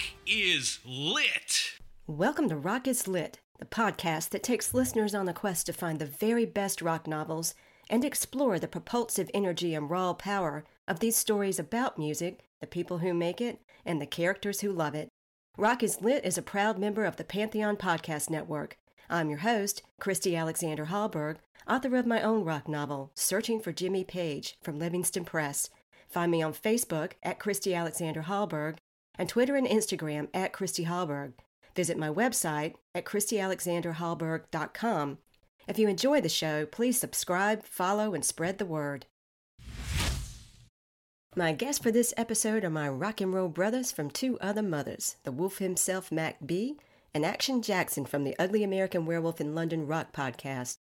Rock is lit. Welcome to Rock is Lit, the podcast that takes listeners on a quest to find the very best rock novels and explore the propulsive energy and raw power of these stories about music, the people who make it, and the characters who love it. Rock is Lit is a proud member of the Pantheon Podcast Network. I'm your host, Christy Alexander Hallberg, author of my own rock novel, Searching for Jimmy Page, from Livingston Press. Find me on Facebook at Christy Alexander Hallberg and Twitter and Instagram at Christy Hallberg. Visit my website at ChristyAlexanderHallberg.com. If you enjoy the show, please subscribe, follow, and spread the word. My guests for this episode are my rock and roll brothers from two other mothers, the wolf himself, Mac B, and Action Jackson from the Ugly American Werewolf in London rock podcast.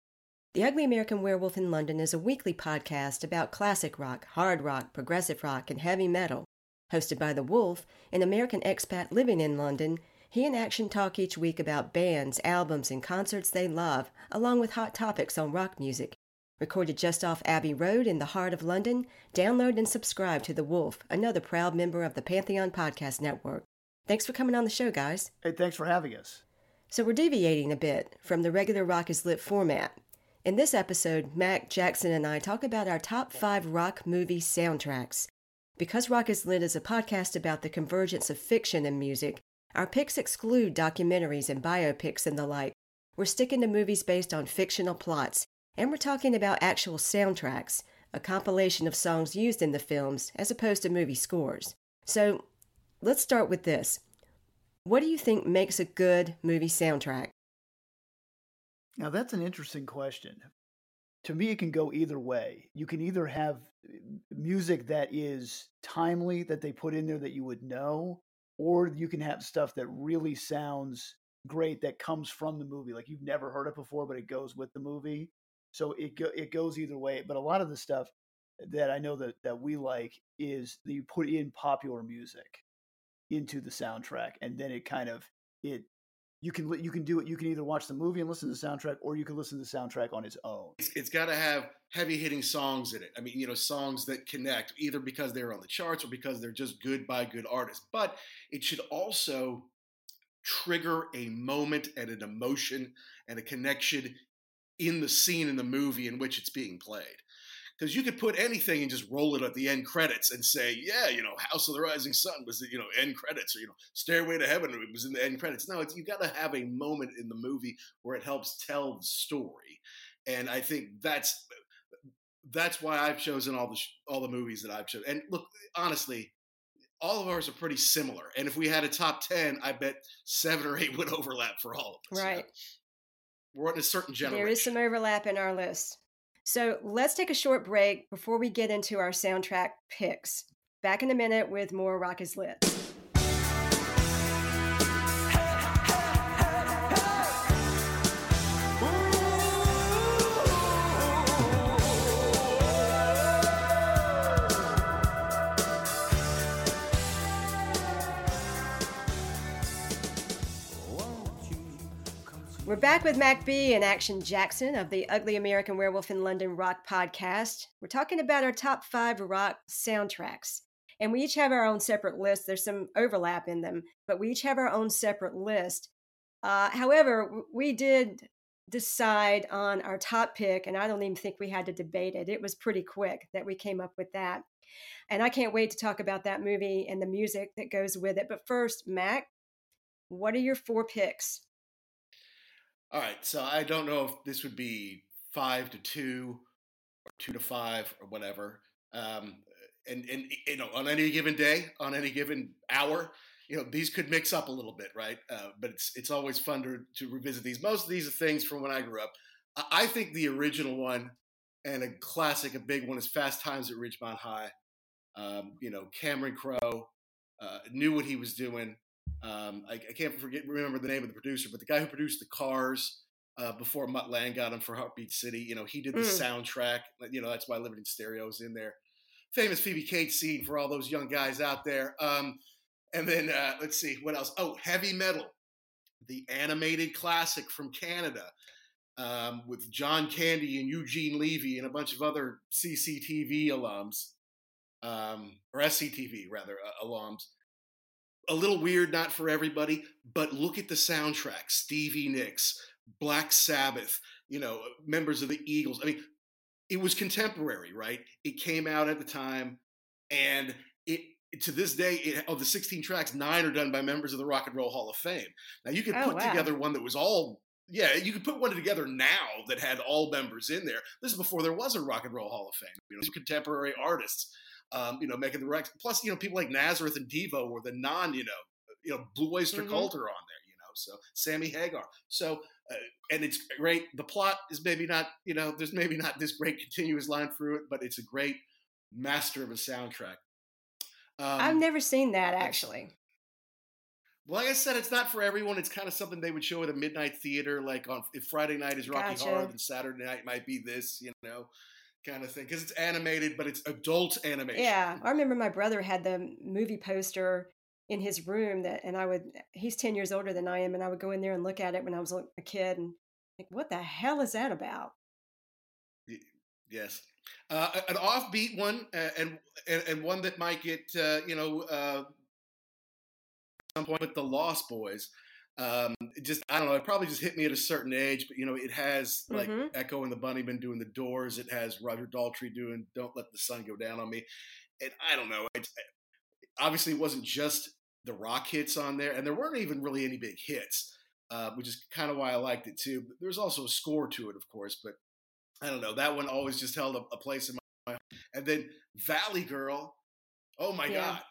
The Ugly American Werewolf in London is a weekly podcast about classic rock, hard rock, progressive rock, and heavy metal. Hosted by The Wolf, an American expat living in London, he and Action talk each week about bands, albums, and concerts they love, along with hot topics on rock music. Recorded just off Abbey Road in the heart of London, download and subscribe to The Wolf, another proud member of the Pantheon Podcast Network. Thanks for coming on the show, guys. Hey, thanks for having us. So, we're deviating a bit from the regular Rock is Lit format. In this episode, Mac, Jackson, and I talk about our top five rock movie soundtracks. Because Rock is Lit is a podcast about the convergence of fiction and music, our picks exclude documentaries and biopics and the like. We're sticking to movies based on fictional plots, and we're talking about actual soundtracks, a compilation of songs used in the films as opposed to movie scores. So, let's start with this. What do you think makes a good movie soundtrack? Now, that's an interesting question. To me, it can go either way. You can either have uh, music that is timely, that they put in there that you would know, or you can have stuff that really sounds great that comes from the movie. Like you've never heard it before, but it goes with the movie. So it go, it goes either way. But a lot of the stuff that I know that that we like is that you put in popular music into the soundtrack, and then it kind of it you can you can do it. You can either watch the movie and listen to the soundtrack, or you can listen to the soundtrack on its own. It's, it's got to have heavy hitting songs in it. I mean, you know, songs that connect either because they're on the charts or because they're just good by good artists. But it should also trigger a moment and an emotion and a connection in the scene in the movie in which it's being played because you could put anything and just roll it at the end credits and say, yeah, you know, House of the Rising Sun was the you know end credits, or you know, Stairway to Heaven was in the end credits. No, you've got to have a moment in the movie where it helps tell the story, and I think that's that's why I've chosen all the all the movies that I've chosen. And look, honestly, all of ours are pretty similar. And if we had a top ten, I bet seven or eight would overlap for all of us. Right. We're in a certain generation. There is some overlap in our list. So let's take a short break before we get into our soundtrack picks. Back in a minute with more Rock is Lit. We're back with Mac B and Action Jackson of the Ugly American Werewolf in London Rock podcast. We're talking about our top five rock soundtracks. And we each have our own separate list. There's some overlap in them, but we each have our own separate list. Uh, however, we did decide on our top pick, and I don't even think we had to debate it. It was pretty quick that we came up with that. And I can't wait to talk about that movie and the music that goes with it. But first, Mac, what are your four picks? All right, so I don't know if this would be five to two or two to five or whatever. Um, and and you know, on any given day, on any given hour, you know, these could mix up a little bit, right? Uh, but it's it's always fun to to revisit these. Most of these are things from when I grew up. I think the original one and a classic, a big one, is Fast Times at Ridgemont High. Um, you know, Cameron Crowe uh, knew what he was doing. Um, I, I, can't forget remember the name of the producer, but the guy who produced the Cars uh, before Mutt Lange got him for Heartbeat City, you know, he did the mm. soundtrack. You know, that's why Living in Stereo is in there. Famous Phoebe Cates scene for all those young guys out there. Um, and then uh, let's see what else. Oh, Heavy Metal, the animated classic from Canada. Um, with John Candy and Eugene Levy and a bunch of other CCTV alums, um, or SCTV rather uh, alums a little weird, not for everybody, but look at the soundtrack Stevie Nicks, Black Sabbath, you know, members of the Eagles. I mean, it was contemporary, right? It came out at the time, and it to this day, it, of the 16 tracks, nine are done by members of the Rock and Roll Hall of Fame. Now you could Oh, put wow. together one that was all yeah, you could put one together now that had all members in there. This is before there was a Rock and Roll Hall of Fame. You know, contemporary artists, um, you know, making the recs. Plus, you know, people like Nazareth and Devo were the non, you know, you know, Blue Oyster Mhm. Cult are on there. You know, so Sammy Hagar. So, uh, and it's great. The plot is maybe not, you know, there's maybe not this great continuous line through it, but it's a great master of a soundtrack. Um, I've never seen that actually. well, like I said, it's not for everyone. It's kind of something they would show at a midnight theater, like on if Friday night is Rocky Gotcha. Horror, then Saturday night might be this, you know, kind of thing. Because it's animated, but it's adult animation. Yeah, I remember my brother had the movie poster in his room that, and I would. He's ten years older than I am, and I would go in there and look at it when I was a a kid, and like, what the hell is that about? Yes. Uh, an offbeat one, uh, and, and and one that might get uh, you know uh, some point with the Lost Boys. Um, it just I don't know. It probably just hit me at a certain age, but you know, it has like Mhm. Echo and the Bunnymen doing the Doors. It has Roger Daltrey doing "Don't Let the Sun Go Down on Me," and I don't know. It, obviously, it wasn't just the rock hits on there, and there weren't even really any big hits, uh, which is kind of why I liked it too. But there's also a score to it, of course, but I don't know. That one always just held a, a place in my mind. And then Valley Girl. Oh my Yeah. God.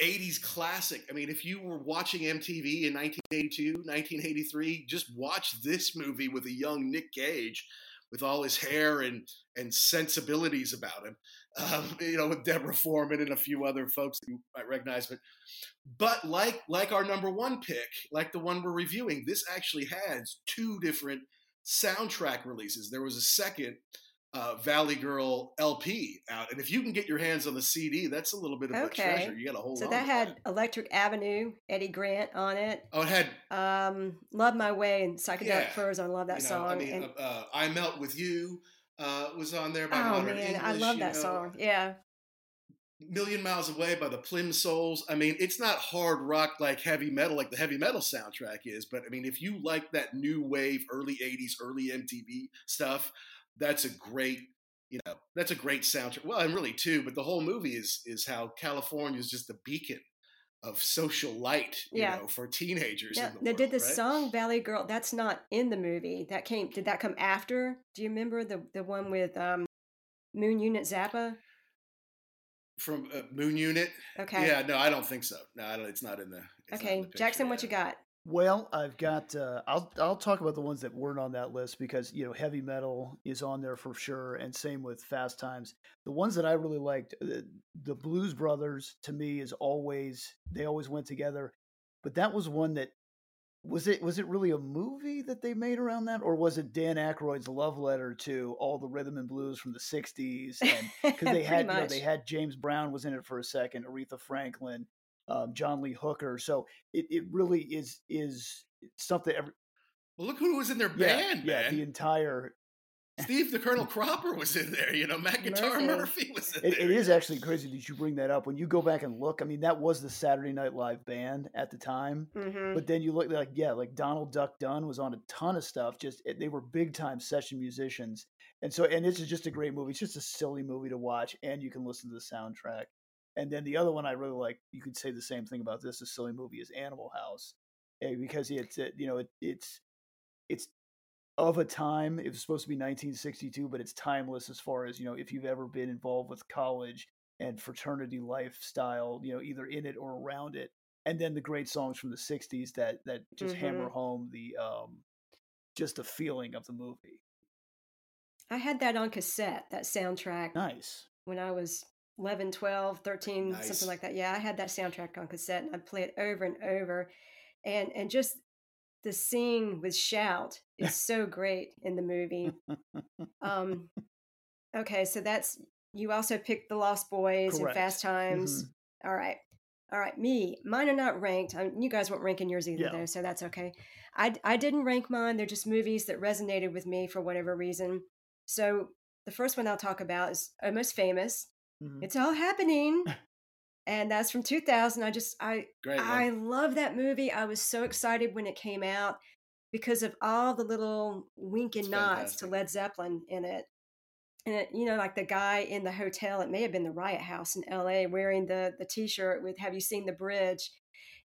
80s classic. I mean, if you were watching MTV in 1982, 1983, just watch this movie with a young Nick Cage with all his hair and, and sensibilities about him. Um, you know, with Deborah Foreman and a few other folks that you might recognize. But but like like our number one pick, like the one we're reviewing, this actually has two different soundtrack releases. There was a second uh, Valley Girl LP out, and if you can get your hands on the CD, that's a little bit of Okay. a treasure. You got to hold So that had Electric Avenue, Eddie Grant on it. Oh, it had Um, Love My Way and Psychedelic Yeah. Furs. I love that you know, song. I mean, and, uh, uh, I Melt with You uh, was on there by oh Modern man, English. I love that know. song. Yeah. Million Miles Away by the Plimsouls. I mean, it's not hard rock like heavy metal, like the heavy metal soundtrack is, but I mean, if you like that new wave, early 80s, early MTV stuff, that's a great, you know, that's a great soundtrack. Well, and really too, but the whole movie is is how California is just a beacon of social light, you Yeah. know, for teenagers. Now, in the now world, did the right? song Valley Girl? That's not in the movie. That came. Did that come after? Do you remember the the one with um, Moon Unit Zappa? from uh, Moon Unit? Okay. Yeah, no, I don't think so. No, I don't, it's not in the. it's not in okay, the picture, Jackson, what yeah. you got? Well, I've got. Uh, I'll I'll talk about the ones that weren't on that list because you know heavy metal is on there for sure, and same with Fast Times. The ones that I really liked, uh, the Blues Brothers, to me is always they always went together, but that was one that was it was it really a movie that they made around that, or was it Dan Aykroyd's love letter to all the rhythm and blues from the '60s? Because they had you know, they had James Brown was in it for a second, Aretha Franklin, um, John Lee Hooker. So it, it really is is something. Every, Well, look who was in their yeah, band, yeah, man. the entire. Steve the Colonel Cropper was in there. You know, Matt Guitar Murphy. Was in It, there. it is actually crazy that you bring that up. When you go back and look, I mean, that was the Saturday Night Live band at the time. hmm But then you look like yeah, like Donald Duck Dunn was on a ton of stuff. Just they were big time session musicians, and so and this is just a great movie. It's just a silly movie to watch, and you can listen to the soundtrack. And then the other one I really like, you could say the same thing about this. A silly movie is Animal House, eh, because it's uh, you know it, it's it's of a time. It was supposed to be 1962, but it's timeless as far as you know. If you've ever been involved with college and fraternity lifestyle, you know, either in it or around it, and then the great songs from the 60s that that just hammer home the um just the feeling of the movie. I had that on cassette. That soundtrack Nice. when I was 11, 12, 13, Nice. something like that. Yeah, I had that soundtrack on cassette and I'd play it over and over. And and just the scene with shout is so great in the movie. Um okay, so that's you also picked The Lost Boys and Fast Times. All right. All right, me. Mine are not ranked. I, you guys weren't ranking yours either, Yeah. though, so that's okay. I, I didn't rank mine. They're just movies that resonated with me for whatever reason. So the first one I'll talk about is Almost Famous. Mhm. It's all happening. and that's from 2000. I just I Great. I love that movie. I was so excited when it came out because of all the little wink and It's nods to. Led Zeppelin in it. And it, you know, like the guy in the hotel, it may have been the Riot House in LA wearing the the t-shirt with have you seen the bridge?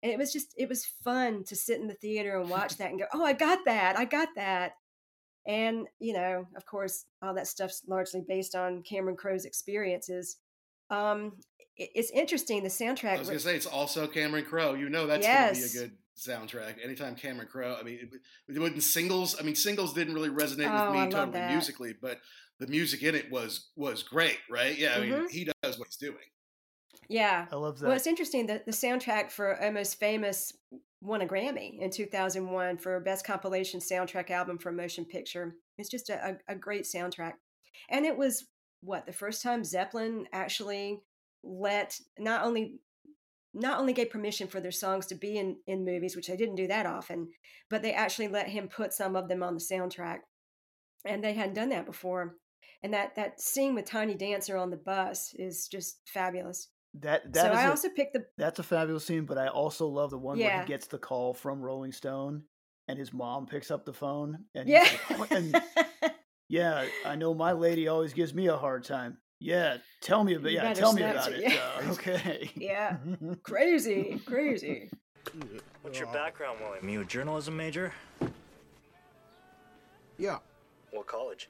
And it was just it was fun to sit in the theater and watch that and go, "Oh, I got that. I got that." And, you know, of course, all that stuff's largely based on Cameron Crowe's experiences. Um, it- it's interesting. The soundtrack. I was gonna say it's also Cameron Crowe. You know that's Yes. gonna be a good soundtrack. Anytime Cameron Crowe. I mean, it, it wasn't singles. I mean, singles didn't really resonate Oh, with me I totally musically, but the music in it was was great, right? Yeah, I mean, Mhm. he does what he's doing. yeah. I love that. Well, it's interesting that the soundtrack for Almost Famous won a Grammy in 2001 for Best Compilation Soundtrack Album for a Motion Picture. It's just a, a, great soundtrack. And it was what the first time Zeppelin actually let not only not only gave permission for their songs to be in, in movies, which they didn't do that often, but they actually let him put some of them on the soundtrack. And they hadn't done that before. And that that scene with Tiny Dancer on the bus is just fabulous. That that so is I a- also picked the that's a fabulous scene, but I also love the one where he gets the call from Rolling Stone and his mom picks up the phone and yeah. he's like, and yeah, I know my lady always gives me a hard time. Yeah, tell me about You yeah, tell me about to- it. yeah. Uh, okay. yeah, crazy, crazy. What's your background, William? You a journalism major? Yeah. What college?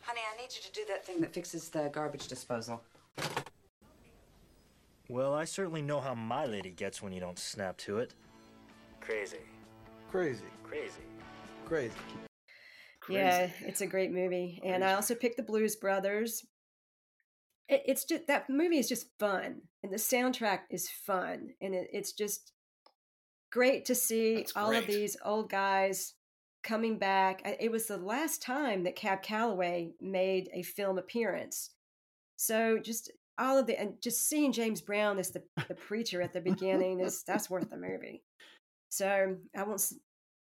Honey, I need you to do that thing that fixes the garbage disposal. Well, I certainly know how my lady gets when you don't snap to it. Crazy. Crazy. Crazy. Crazy. Yeah, it's a great movie, and I also picked the Blues Brothers. It, it's just that movie is just fun, and the soundtrack is fun, and it, it's just great to see That's all of these old guys coming back. It was the last time that Cab Calloway made a film appearance, so just all of the and just seeing James Brown as the the preacher at the beginning is that's worth the movie. So I won't.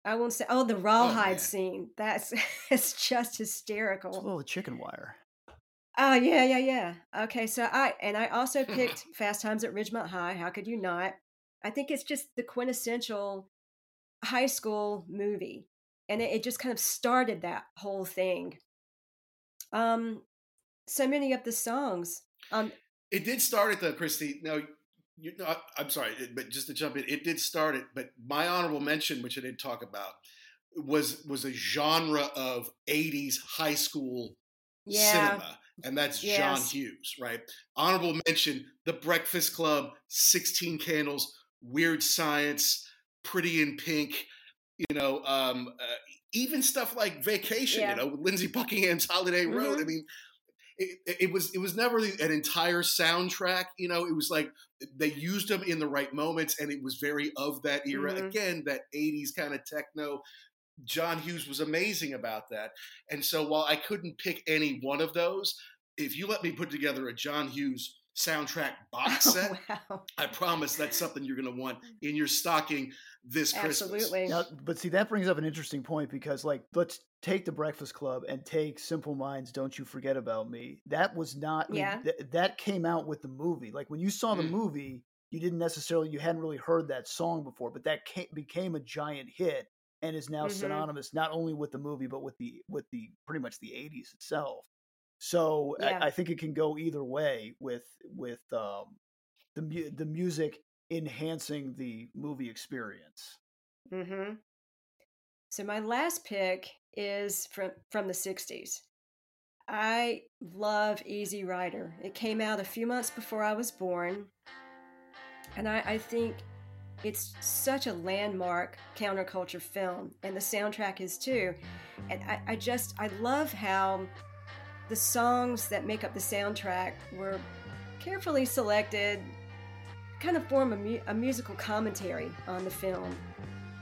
I won't say. Oh, the rawhide man. scene. That's it's just It's a hysterical. little chicken wire. Oh yeah, yeah, yeah. Okay, so I and I also picked Fast Times at Ridgemont High. How could you not? I think it's just the quintessential high school movie, and it, it just kind of started that whole thing. Um, so many of the songs. Um, It did start it though, Christy. No, you I, I'm sorry, but just to jump in, it did start it. But my honorable mention, which I didn't talk about, was was a genre of '80s high school yeah, cinema, and that's John Hughes, right? Honorable mention: The Breakfast Club, Sixteen Candles, Weird Science, Pretty in Pink. You know, um, uh, even stuff like Vacation. Yeah. You know, Lindsey Buckingham's Holiday Road. I Mhm. mean. It, it- was it was never an entire soundtrack, you know. It was like they used them in the right moments, and it was very of that era. Mhm. Again, that '80s kind of techno. John Hughes was amazing about that. And so while I couldn't pick any one of those, if you let me put together a John Hughes soundtrack box set, wow, I promise that's something you're going to want in your stocking this Christmas. absolutely. Now, but see, that brings up an interesting point because, like, let's take the Breakfast Club and take Simple Minds, Don't You Forget About Me. That was not, I mean, Yeah. th- that came out with the movie. Like, when you saw the Mm. movie, you didn't necessarily, you hadn't really heard that song before, but that came, became a giant hit and is now Mhm. synonymous not only with the movie, but with the, with the pretty much the 80s itself. So Yeah. I, I think it can go either way with, with, um, the, mu- the music enhancing the movie experience. Mm-hmm. So my last pick is from from the '60s. I love Easy Rider. It came out a few months before I was born, and I, I think it's such a landmark counterculture film, and the soundtrack is too. And I, I just I love how the songs that make up the soundtrack were carefully selected, kind of form a, mu- a musical commentary on the film.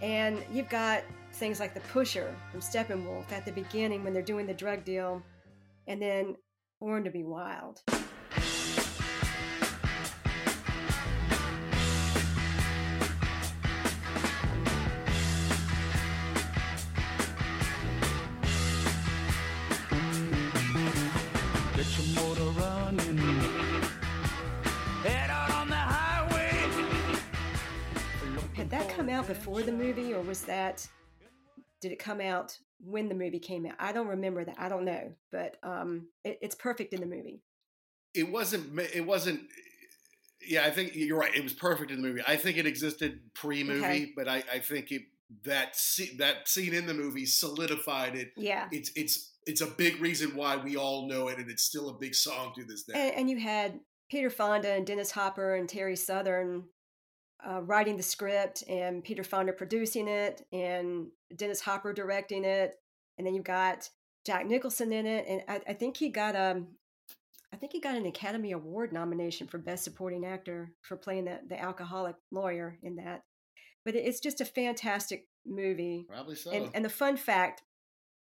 And you've got things like the pusher from Steppenwolf at the beginning when they're doing the drug deal, and then Born to Be Wild. Come out before the movie, or was that did it come out when the movie came out? I don't remember that. I don't know, but um, it, it's perfect in the movie. It wasn't. It wasn't. Yeah, I think you're right. It was perfect in the movie. I think it existed pre-movie, Okay. but I, I think it that scene, that scene in the movie solidified it. Yeah, It's it's it's a big reason why we all know it, and it's still a big song to this day. and, and you had Peter Fonda and Dennis Hopper and Terry Southern uh, writing the script, and Peter Fonda producing it, and Dennis Hopper directing it, and then you've got Jack Nicholson in it, and I, I think he got um, I think he got an Academy Award nomination for Best Supporting Actor for playing the the alcoholic lawyer in that. But it's just a fantastic movie. Probably so. And, and the fun fact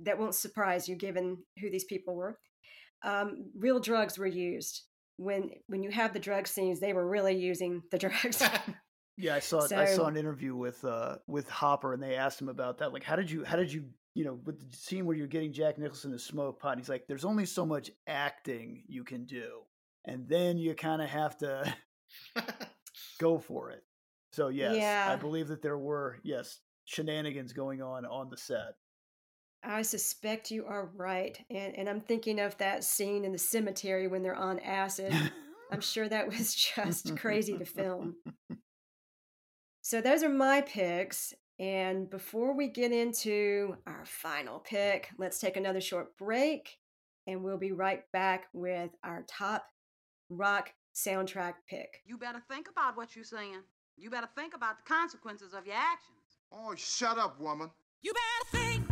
that won't surprise you, given who these people were, um, real drugs were used. When when you have the drug scenes, they were really using the drugs. Yeah, I saw I saw an interview with uh with Hopper, and they asked him about that. Like, how did you how did you you know with the scene where you're getting Jack Nicholson to smoke pot? He's like, there's only so much acting you can do, and then you kind of have to go for it. So yes, I believe that there were yes shenanigans going on on the set. I suspect you are right, and and I'm thinking of that scene in the cemetery when they're on acid. I'm sure that was just crazy to film. So those are my picks. And before we get into our final pick, let's take another short break and we'll be right back with our top rock soundtrack pick. You better think about what you're saying. You better think about the consequences of your actions. Oh, shut up, woman. You better think, think, think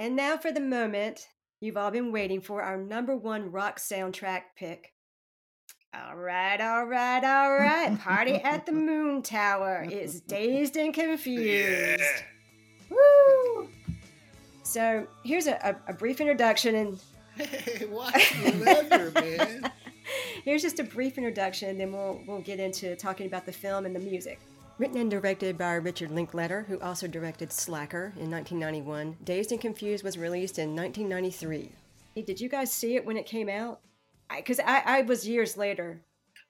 And now for the moment you've all been waiting for our number one rock soundtrack pick. All right, all right, all right. Party at the Moon Tower is dazed and confused. Woo! So here's a, a, a brief introduction, and Hey, watch the leather, man. here's just a brief introduction, then we'll we'll get into talking about the film and the music. Written and directed by Richard Linklater, who also directed Slacker in 1991, Dazed and Confused was released in 1993. Did you guys see it when it came out? Because I, I, was years later.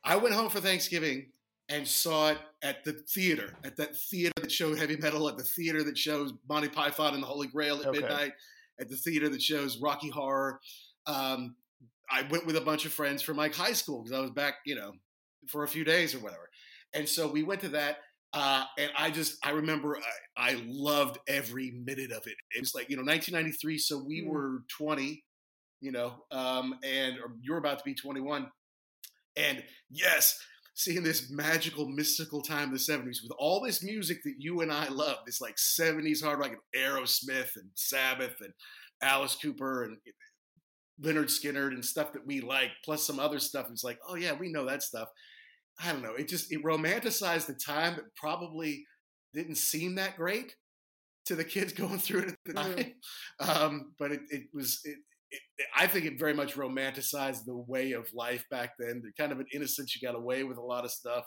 I went home for Thanksgiving and saw it at the theater, at that theater that showed heavy metal, at the theater that shows Monty Python and the Holy Grail at Okay. midnight, at the theater that shows Rocky Horror. Um, I went with a bunch of friends from like high school because I was back, you know, for a few days or whatever. And so we went to that. Uh, and I just, I remember I, I loved every minute of it. It was like, you know, 1993. So we Mm. were 20, you know, um, and or you're about to be 21. And yes, seeing this magical, mystical time of the 70s with all this music that you and I love, this like 70s hard rock and Aerosmith and Sabbath and Alice Cooper and Lynyrd Skynyrd and stuff that we like, plus some other stuff. It's like, oh yeah, we know that stuff. I don't know. It just it romanticized the time that probably didn't seem that great to the kids going through it at the time. Um, but it, it was it, it, I think it very much romanticized the way of life back then. The kind of an innocence you got away with a lot of stuff.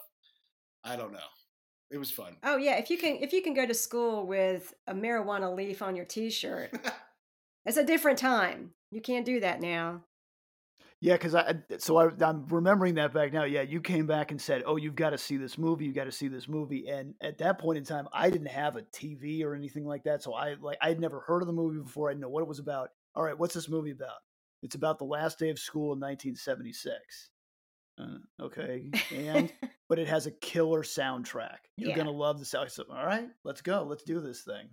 I don't know. It was fun. Oh yeah, if you can if you can go to school with a marijuana leaf on your t-shirt, it's a different time. You can't do that now. Yeah, because I so I, I'm remembering that back now. Yeah, you came back and said, "Oh, you've got to see this movie. You got to see this movie." And at that point in time, I didn't have a TV or anything like that, so I like I'd never heard of the movie before. I didn't know what it was about. All right, what's this movie about? It's about the last day of school in 1976. Uh, okay, and but it has a killer soundtrack. You're Yeah. gonna love the soundtrack. So, all right, let's go. Let's do this thing.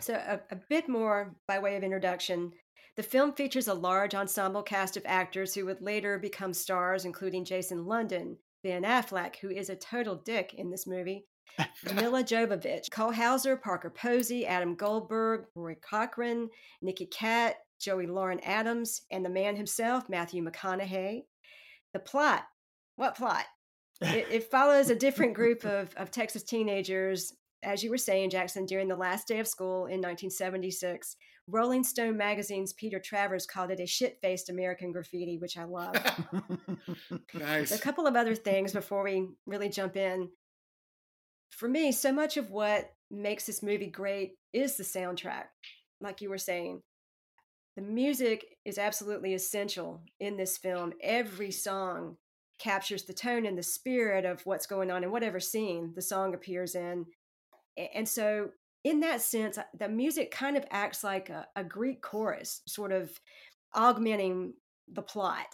So, a, a bit more by way of introduction. The film features a large ensemble cast of actors who would later become stars, including Jason London, Ben Affleck, who is a total dick in this movie, Mila Jovovich, Cole Hauser, Parker Posey, Adam Goldberg, Roy Cochrane, Nicky Katt, Joey Lauren Adams, and the man himself, Matthew McConaughey. The plot what plot? it, it follows a different group of, of Texas teenagers, as you were saying, Jackson, during the last day of school in 1976. Rolling Stone magazine's Peter Travers called it a shit faced American graffiti, which I love. Nice. A couple of other things before we really jump in. For me, so much of what makes this movie great is the soundtrack, like you were saying. The music is absolutely essential in this film. Every song captures the tone and the spirit of what's going on in whatever scene the song appears in. And so, in that sense, uh, the music kind of acts like a, a Greek chorus, sort of augmenting the plot.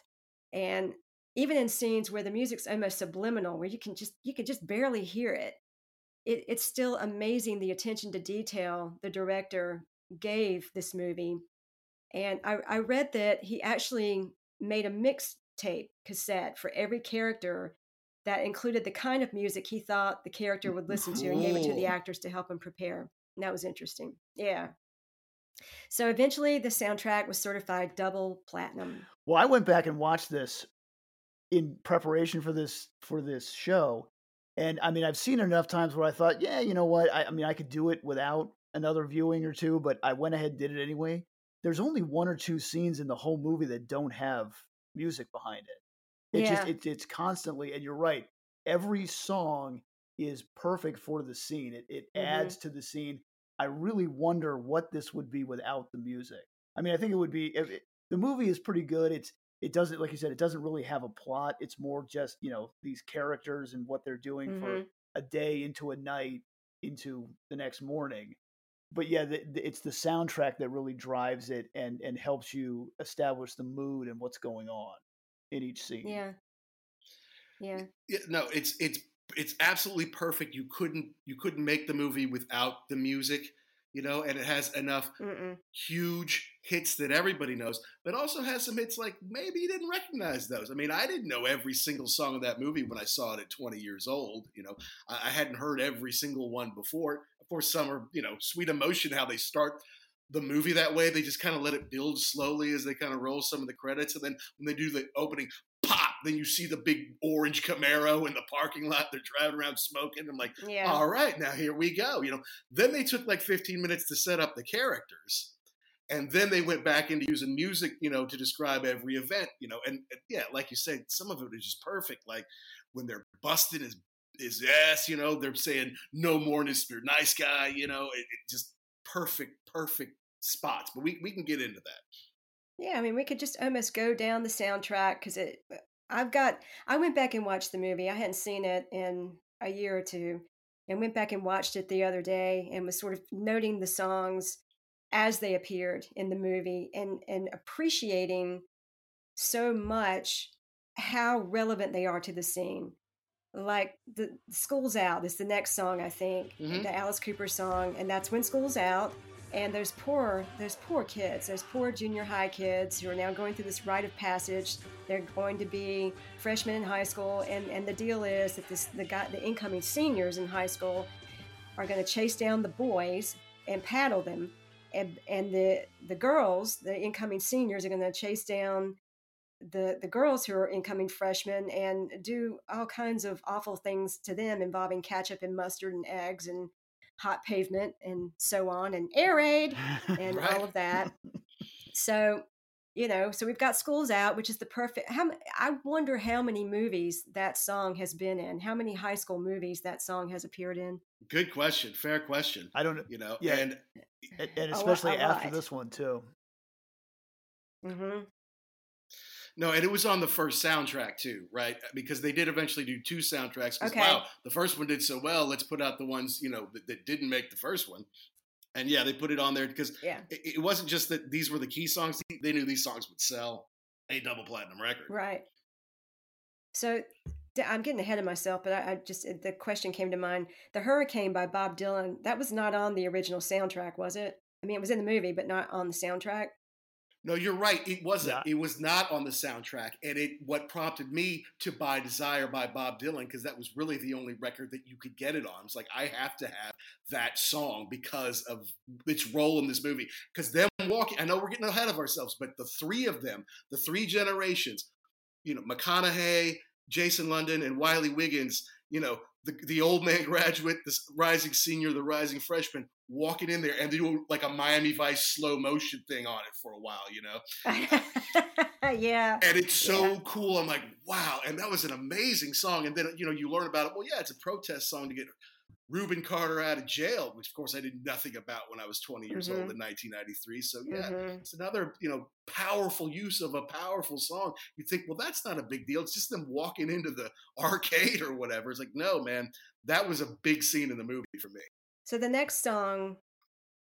And even in scenes where the music's almost subliminal, where you can just you can just barely hear it, it it's still amazing the attention to detail the director gave this movie. And I, I read that he actually made a mixtape cassette for every character that included the kind of music he thought the character would listen to and gave it to the actors to help him prepare. And that was interesting. Yeah. So eventually the soundtrack was certified double platinum. Well, I went back and watched this in preparation for this for this show, and I mean, I've seen it enough times where I thought, yeah, you know what? I, I mean, I could do it without another viewing or two, but I went ahead and did it anyway. There's only one or two scenes in the whole movie that don't have music behind it. It just Yeah. it, it's constantly, and you're right. Every song is perfect for the scene. It it Mhm. adds to the scene. I really wonder what this would be without the music. I mean, I think it would be it, the movie is pretty good. It's it doesn't like you said, it doesn't really have a plot. It's more just you know these characters and what they're doing for Mhm. a day into a night into the next morning. But yeah, the, the, it's the soundtrack that really drives it and and helps you establish the mood and what's going on in each scene. Yeah. Yeah. Yeah, no, it's it's it's absolutely perfect. You couldn't you couldn't make the movie without the music, you know, and it has enough Mm-mm. huge hits that everybody knows, but also has some hits like maybe you didn't recognize those. I mean, I didn't know every single song of that movie when I saw it at 20 years old. You know, I, I hadn't heard every single one before. Of course, some are, you know, Sweet Emotion, how they start the movie that way. They just kind of let it build slowly as they kind of roll some of the credits. And then when they do the opening, then you see the big orange Camaro in the parking lot. They're driving around smoking. I'm like, Yeah. all right, now here we go. You know, then they took like 15 minutes to set up the characters. And then they went back into using music, you know, to describe every event, you know. And, and yeah, like you said, some of it is just perfect. Like when they're busting his his ass, you know, they're saying no more Mr. Nice Guy, you know, it, it just perfect, perfect spots. But we, we can get into that. Yeah, I mean, we could just almost go down the soundtrack because it. Uh, I've got. I went back and watched the movie. I hadn't seen it in a year or two, and went back and watched it the other day, and was sort of noting the songs as they appeared in the movie, and and appreciating so much how relevant they are to the scene. Like the "School's Out" is the next song I think, Mhm. the Alice Cooper song, and that's when school's out and those poor those poor kids those poor junior high kids who are now going through this rite of passage. They're going to be freshmen in high school, and, and the deal is that this the guy the incoming seniors in high school are going to chase down the boys and paddle them, and and the the girls, the incoming seniors, are going to chase down the the girls who are incoming freshmen and do all kinds of awful things to them involving ketchup and mustard and eggs and hot pavement and so on and air raid and Right. all of that. So, you know, so we've got schools out, which is the perfect. How i wonder how many movies that song has been in. How many high school movies that song has appeared in? Good question. Fair question. I don't. You know, Yeah. and And, and A especially a after lot. this one too. hmm No, and it was on the first soundtrack too, right? Because they did eventually do two soundtracks. Okay. Wow, the first one did so well. Let's put out the ones you know that, that didn't make the first one. And yeah, they put it on there because Yeah. it, it wasn't just that these were the key songs. They knew these songs would sell a double platinum record. Right. So I'm getting ahead of myself, but I, I just the question came to mind. The Hurricane by Bob Dylan. That was not on the original soundtrack, was it? I mean, it was in the movie, but not on the soundtrack. No, you're right. It wasn't. Yeah. It was not on the soundtrack, and it what prompted me to buy "Desire" by Bob Dylan because that was really the only record that you could get it on. It's like I have to have that song because of its role in this movie. Because them walking, I know we're getting ahead of ourselves, but the three of them, the three generations, you know, McConaughey, Jason London, and Wiley Wiggins, you know, the the old man graduate, the rising senior, the rising freshman, walking in there and they do like a Miami Vice slow motion thing on it for a while, you know. yeah. And it's so Yeah. cool. I'm like, wow. And that was an amazing song. And then, you know, you learn about it. Well, yeah, it's a protest song to get Rubin Carter out of jail, which of course I did nothing about when I was 20 years old in 1993. So yeah, Mhm. it's another, you know, powerful use of a powerful song. You think, well, that's not a big deal. It's just them walking into the arcade or whatever. It's like, no, man, that was a big scene in the movie for me. So the next song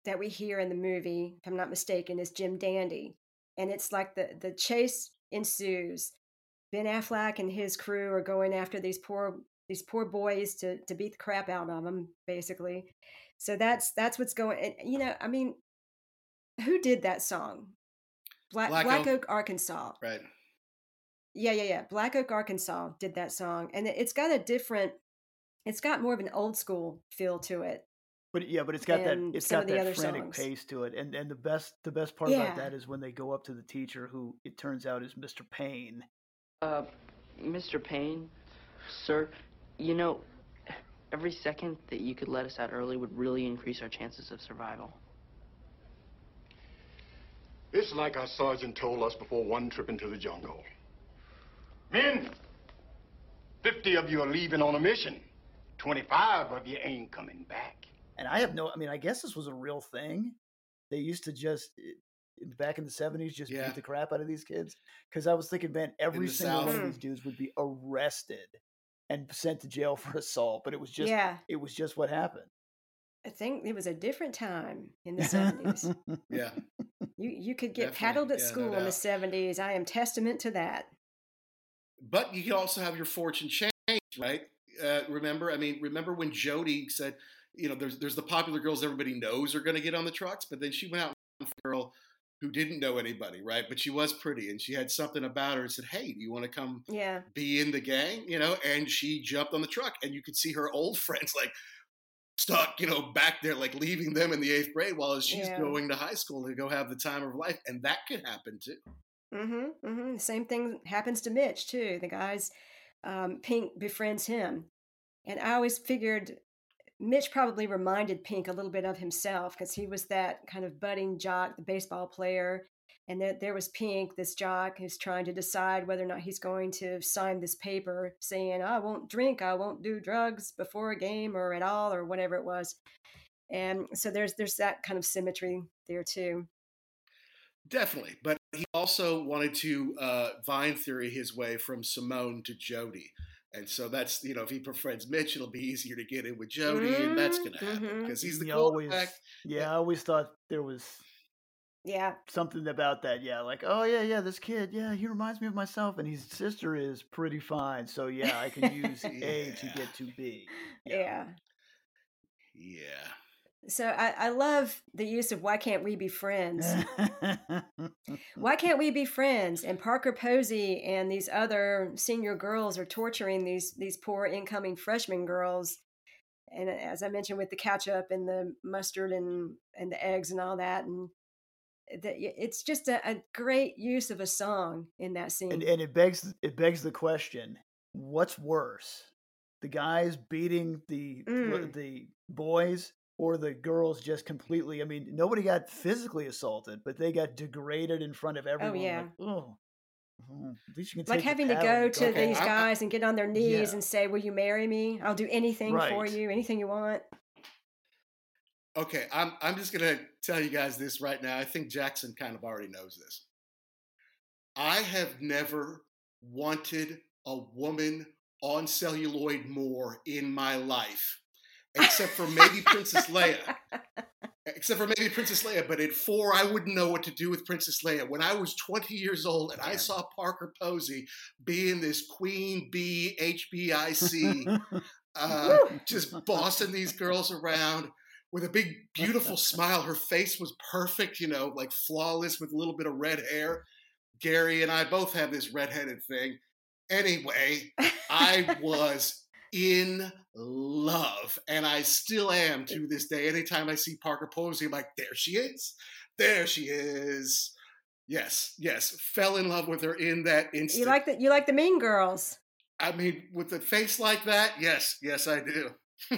that we hear in the movie, if I'm not mistaken, is Jim Dandy, and it's like the the chase ensues. Ben Affleck and his crew are going after these poor these poor boys to to beat the crap out of them, basically. So that's that's what's going. And, you know, I mean, who did that song? Black Black Black, Oak- Oak, Arkansas. Right. Yeah, yeah, yeah. Black Oak, Arkansas did that song, and it- it's got a different. It's got more of an old school feel to it. But yeah, but it's got that than it's some got that frantic songs. pace to it. And and the best the best part Yeah. about that is when they go up to the teacher who it turns out is Mr. Payne. Uh, Mr. Payne, sir, you know, every second that you could let us out early would really increase our chances of survival. It's like our sergeant told us before one trip into the jungle. Men, 50 of you are leaving on a mission. 25 of you ain't coming back. And I have no I mean, I guess this was a real thing. They used to just back in the 70s just Yeah. beat the crap out of these kids because I was thinking, man, every the single one of these dudes would be arrested and sent to jail for assault, but it was just yeah, it was just what happened. I think it was a different time in the seventies. Yeah. you you could get Definitely. paddled at Yeah, no school in the seventies. I am testament to that. But you can also have your fortune change, right? Uh, remember, I mean, remember when Jody said, you know, there's there's the popular girls everybody knows are going to get on the trucks, but then she went out with a girl who didn't know anybody, right? But she was pretty and she had something about her and said, "Hey, do you want to come Yeah, be in the gang?" You know, and she jumped on the truck, and you could see her old friends like stuck, you know, back there, like leaving them in the eighth grade while she's Yeah. going to high school to go have the time of her life, and that could happen too. mm-hmm, mm-hmm. Same thing happens to Mitch too. The guy's um, Pink befriends him, and I always figured Mitch probably reminded Pink a little bit of himself because he was that kind of budding jock, the baseball player. And there, there was Pink, this jock who's trying to decide whether or not he's going to sign this paper saying, I won't drink, I won't do drugs before a game or at all, or whatever it was. And so there's there's that kind of symmetry there too. Definitely, but he also wanted to uh, Vine theory his way from Simone to Jody, and so that's you know if he befriends Mitch, it'll be easier to get in with Jody, and that's mm-hmm, going to happen mm-hmm. because he's the You always quarterback. yeah, I always thought there was Yeah. something about that. Yeah, like oh yeah, yeah, this kid, yeah, he reminds me of myself, and his sister is pretty fine. So yeah, I can use A to get to B. Yeah. Yeah, So I, I love the use of "Why can't we be friends?" Why can't we be friends? And Parker Posey and these other senior girls are torturing these these poor incoming freshman girls. And as I mentioned, with the ketchup and the mustard and and the eggs and all that, and that it's just a, a great use of a song in that scene. and, and it begs it begs the question: What's worse, the guys beating the Mm. the boys, or the girls just completely? I mean, nobody got physically assaulted, but they got degraded in front of oh, everyone. Oh, yeah. Like, oh, oh, at least you can like having to go to go. these guys and get on their knees Yeah. and say, "Will you marry me? I'll do anything for you, anything you want." Okay, I'm I'm just gonna tell you guys this right now. I think Jackson kind of already knows this. I have never wanted a woman on celluloid more in my life, except for maybe Princess Leia. Except for maybe Princess Leia, but at four, I wouldn't know what to do with Princess Leia. When I was 20 years old and I saw Parker Posey being this queen bee HBIC, uh, just bossing these girls around with a big, beautiful smile. Her face was perfect, you know, like flawless with a little bit of red hair. Gary and I both have this redheaded thing. Anyway, I was in love, and I still am to this day. Anytime I see Parker Posey, I'm like, there she is. There she is. Yes, yes. Fell in love with her in that instant. You like the you like the Mean Girls. I mean, with a face like that, yes, yes, I do.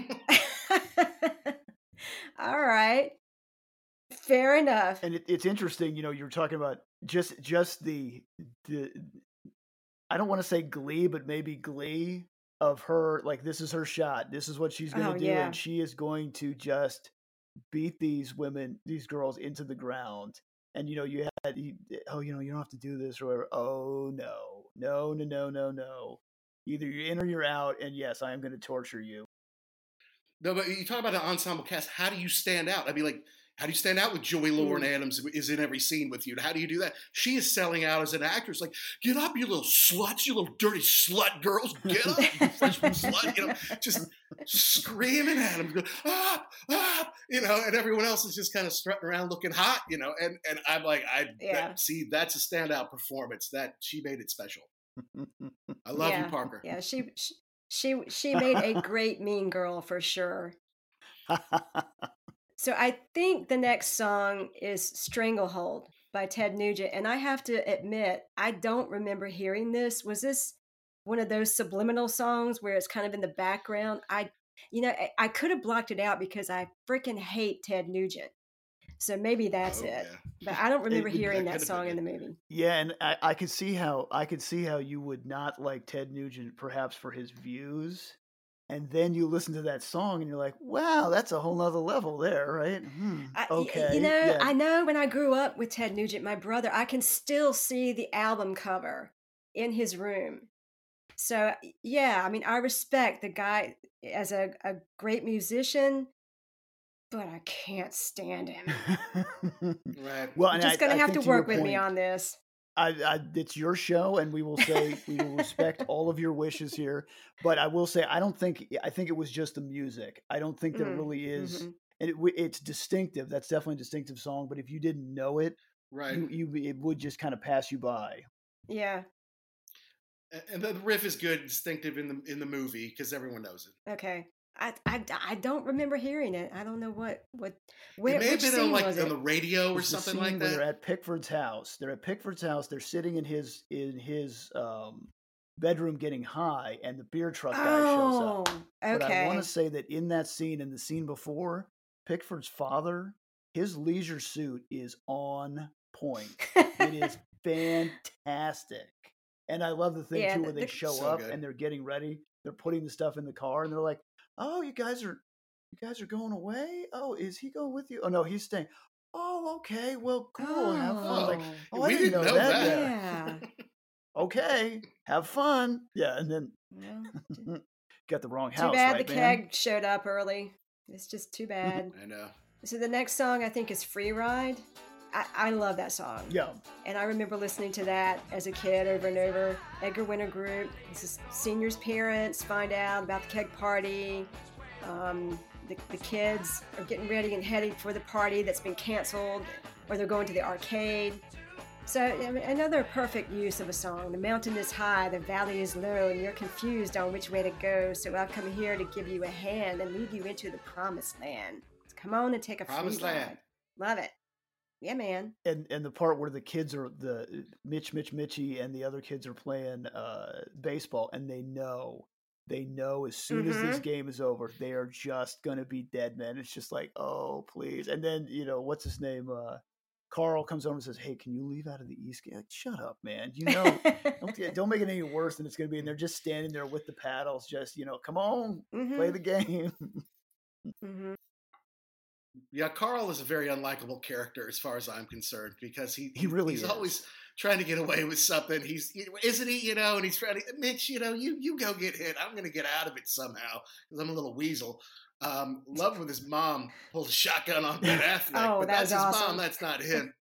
All right, fair enough. and it, it's interesting you know you're talking about just just the the i don't want to say glee but maybe glee of her like this is her shot this is what she's going to Oh, do yeah. and she is going to just beat these women these girls into the ground and you know you had you, eh, oh you know you don't have to do this or whatever oh no no no no no no either you're in or you're out and yes i am going to torture you No, but you talk about an ensemble cast. How do you stand out? I mean, like, how do you stand out with Joey Lauren mm. Adams who is in every scene with you? How do you do that? She is selling out as an actress. Like, get up, you little sluts, you little dirty slut girls. Get up, you freshman slut. You know, just screaming at him, going, up, up, you know, and everyone else is just kind of strutting around looking hot, you know. And and I'm like, I Yeah. that, see, that's a standout performance. That she made it special. I love yeah, you, Parker. Yeah, she she, she made a great Mean Girl for sure. So I think the next song is Stranglehold by Ted Nugent. And I have to admit, I don't remember hearing this. Was this one of those subliminal songs where it's kind of in the background? I, you know, I, I could have blocked it out because I freaking hate Ted Nugent. So maybe that's Oh, it. yeah. But I don't remember it- hearing that that song in the movie. Yeah, and I, I could see how I could see how you would not like Ted Nugent perhaps for his views. And then you listen to that song and you're like, wow, that's a whole nother level there, right? Hmm, I- y- okay. You know, yeah. I know when I grew up with Ted Nugent, my brother, I can still see the album cover in his room. So, yeah, I mean, I respect the guy as a, a great musician, but I can't stand him. Right. well, You're just I- going I to have think to work with me on this. I, I, it's your show, and we will say we will respect all of your wishes here. But I will say, I don't think I think it was just the music. I don't think there Mm, really is, mhm. and it, it's distinctive. That's definitely a distinctive song. But if you didn't know it, Right. you, you it would just kind of pass you by. Yeah. And the riff is good, distinctive in the in the movie because everyone knows it. Okay. I, I, I don't remember hearing it. I don't know what what where it may which have been on like on the radio or It's the something scene like where They're at Pickford's house. They're at Pickford's house. They're sitting in his in his um, bedroom getting high, and the beer truck guy shows Oh, up. But I want to say that in that scene, in the scene before, Pickford's father, his leisure suit is on point. it is fantastic. And I love the thing Yeah, too the- where they show So up good. and they're getting ready. They're putting the stuff in the car and they're like, "Oh, you guys are you guys are going away? Oh, is he going with you? Oh no, he's staying. Oh, okay. Well, cool. Have fun. Like, Oh. oh, I we didn't, didn't know, know that. that. Yeah. Okay, have fun. Yeah, and then Well, got the wrong house. Too bad right, the man? keg showed up early. It's just too bad. I know. so the next song I think is Free Ride. I, I love that song. Yeah. And I remember listening to that as a kid over and over. Edgar Winter Group. This is seniors' parents find out about the keg party. Um, the, the kids are getting ready and heading for the party that's been canceled, or they're going to the arcade. So I mean, another perfect use of a song. The mountain is high, the valley is low, and you're confused on which way to go. So I've come here to give you a hand and lead you into the promised land. So come on and take a Promised free land. ride. Love it. Yeah, man. and and the part where the kids are the Mitch Mitch Mitchy and the other kids are playing uh baseball and they know they know as soon as this Mhm. game is over they are just gonna be dead men it's just like oh please. And then you know what's his name uh Carl comes over and says hey can you leave out of the east game? Like, shut up man. You know don't, don't make it any worse than it's gonna be. And they're just standing there with the paddles just you know come on play Mhm. the game. Hmm Yeah, Carl is a very unlikable character as far as I'm concerned because he He really he's is. always trying to get away with something. He's isn't he? You know, and he's trying to Mitch. You know, you you go get hit. I'm going to get out of it somehow because I'm a little weasel. Um, love with his mom pulled a shotgun on Ben Affleck, Oh, but that that's his awesome. mom. That's not him.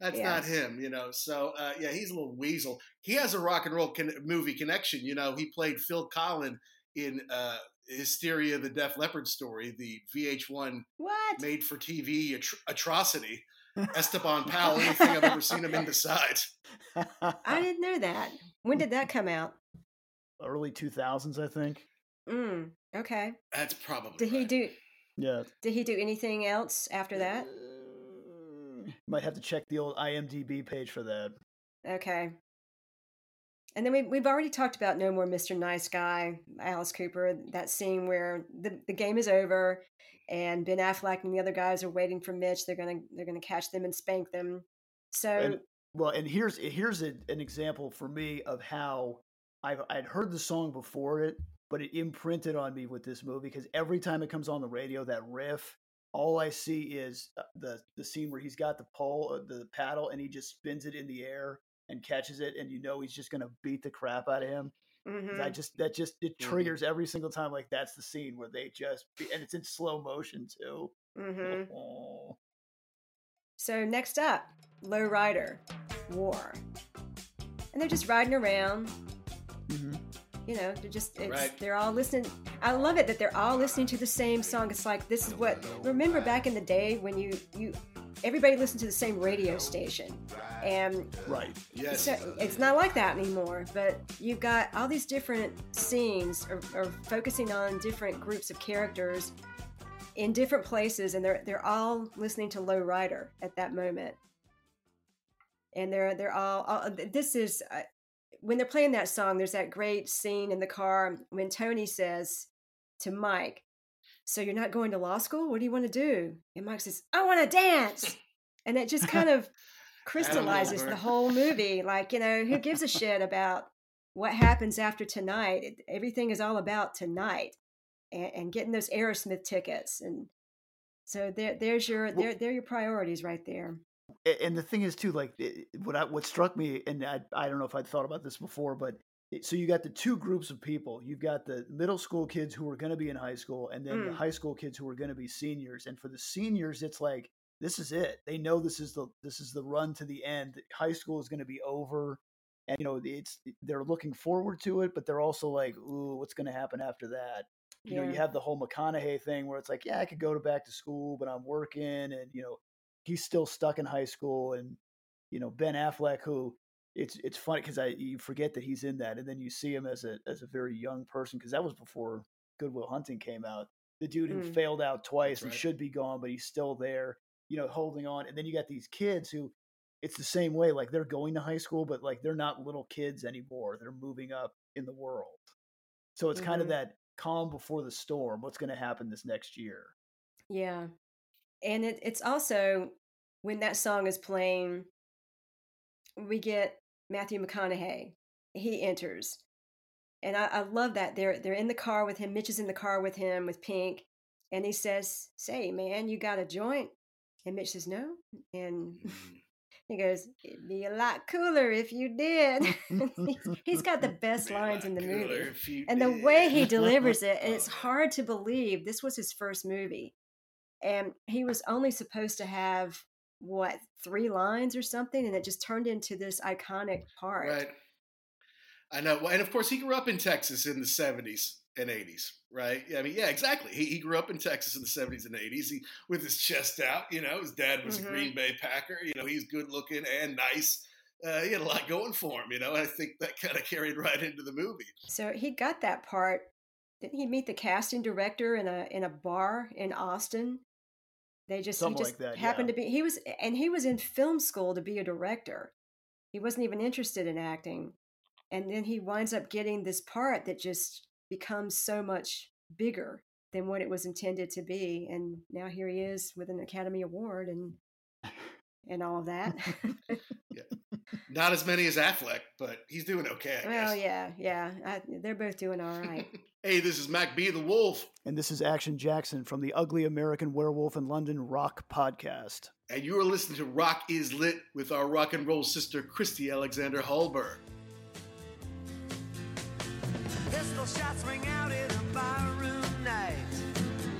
That's Yeah. not him, you know. So uh, yeah, he's a little weasel. He has a rock and roll con- movie connection. You know, he played Phil Collen in uh, Hysteria: The Def Leppard story, the VH1 What? made for TV atro- atrocity. Esteban Powell, anything I've ever seen him in besides. I didn't know that. When did that come out? early 2000s I think Mm, okay. That's probably Did he do? yeah Did he do anything else after that? might have to check the old IMDb page for that Okay. And then we, we've already talked about No More Mr. Nice Guy, Alice Cooper, that scene where the, the game is over and Ben Affleck and the other guys are waiting for Mitch. They're gonna they're gonna catch them and spank them. So and well and here's here's a, an example for me of how I've I'd heard the song before it but it imprinted on me with this movie because every time it comes on the radio that riff all I see is uh, the the scene where he's got the pole uh, the paddle and he just spins it in the air and catches it and you know he's just gonna beat the crap out of him mhm. I just that just it Mhm. triggers every single time like that's the scene where they just and it's in slow motion too Mhm. Oh. So next up, Low Rider, War, and they're just riding around. Mhm. You know, they're just it's, Right. they're all listening. I love it that they're all listening to the same song. It's like this is what remember back in the day when you you everybody listened to the same radio station, and right Yes. so it's not like that anymore. But you've got all these different scenes or, or focusing on different groups of characters in different places, and they're they're all listening to Low Rider at that moment. And they're they're all, all this is uh, when they're playing that song. There's that great scene in the car when Tony says to Mike, "So you're not going to law school? What do you want to do?" And Mike says, "I want to dance," and it just kind of crystallizes the whole movie. Like, you know, who gives a shit about what happens after tonight? It- Everything is all about tonight and, and getting those Aerosmith tickets. And so there, there's your, there, there your priorities right there. And the thing is too like what I, what struck me and I, I don't know if i'd thought about this before but so you got the two groups of people. You've got the middle school kids who are going to be in high school and then the Mm. high school kids who are going to be seniors and for the seniors it's like this is it. They know this is the this is the run to the end. High school is going to be over and you know it's they're looking forward to it but they're also like ooh what's going to happen after that? You know you have the whole mcconaughey thing where it's like yeah i could go to back to school but i'm working and you know he's still stuck in high school and you know ben affleck who it's it's funny because i you forget that he's in that and then you see him as a as a very young person because that was before goodwill hunting came out the dude who Mm. failed out twice and right. should be gone but he's still there you know holding on and then you got these kids who it's the same way like they're going to high school but like they're not little kids anymore they're moving up in the world so it's kind of that calm before the storm what's going to happen this next year Yeah. And it, it's also when that song is playing, we get Matthew McConaughey. He enters. And I, I love that. They're they're in the car with him. Mitch is in the car with him with Pink. And he says, Say, man, you got a joint? And Mitch says, No. And Mm. he goes, It'd be a lot cooler if you did. he's, he's got the best Be lines in the movie and the way he delivers it it's hard to believe this was his first movie and he was only supposed to have what three lines or something and it just turned into this iconic part Right. I know. Well, and of course, he grew up in Texas in the 70s. and 80s, right? Yeah, I mean, yeah, exactly. He, he grew up in Texas in the 70s and 80s. He with his chest out, you know. His dad was Mhm. a Green Bay Packer. You know, he's good looking and nice. Uh, he had a lot going for him, you know. And I think that kind of carried right into the movie. So he got that part. Didn't he meet the casting director in a in a bar in Austin? They just Something he like just that, happened yeah. to be he was and he was in film school to be a director. He wasn't even interested in acting. And then he winds up getting this part that just becomes so much bigger than what it was intended to be. And now here he is with an Academy Award and and all of that. yeah. Not as many as Affleck, but he's doing okay. I well, guess. yeah, yeah. I, they're both doing all right. Hey, this is Mac B, the Wolf, And this is Action Jackson from the Ugly American Werewolf in London Rock podcast. and you are listening to Rock is Lit with our rock and roll sister Christy Alexander Hallberg. Pistol shots ring out in a barroom night.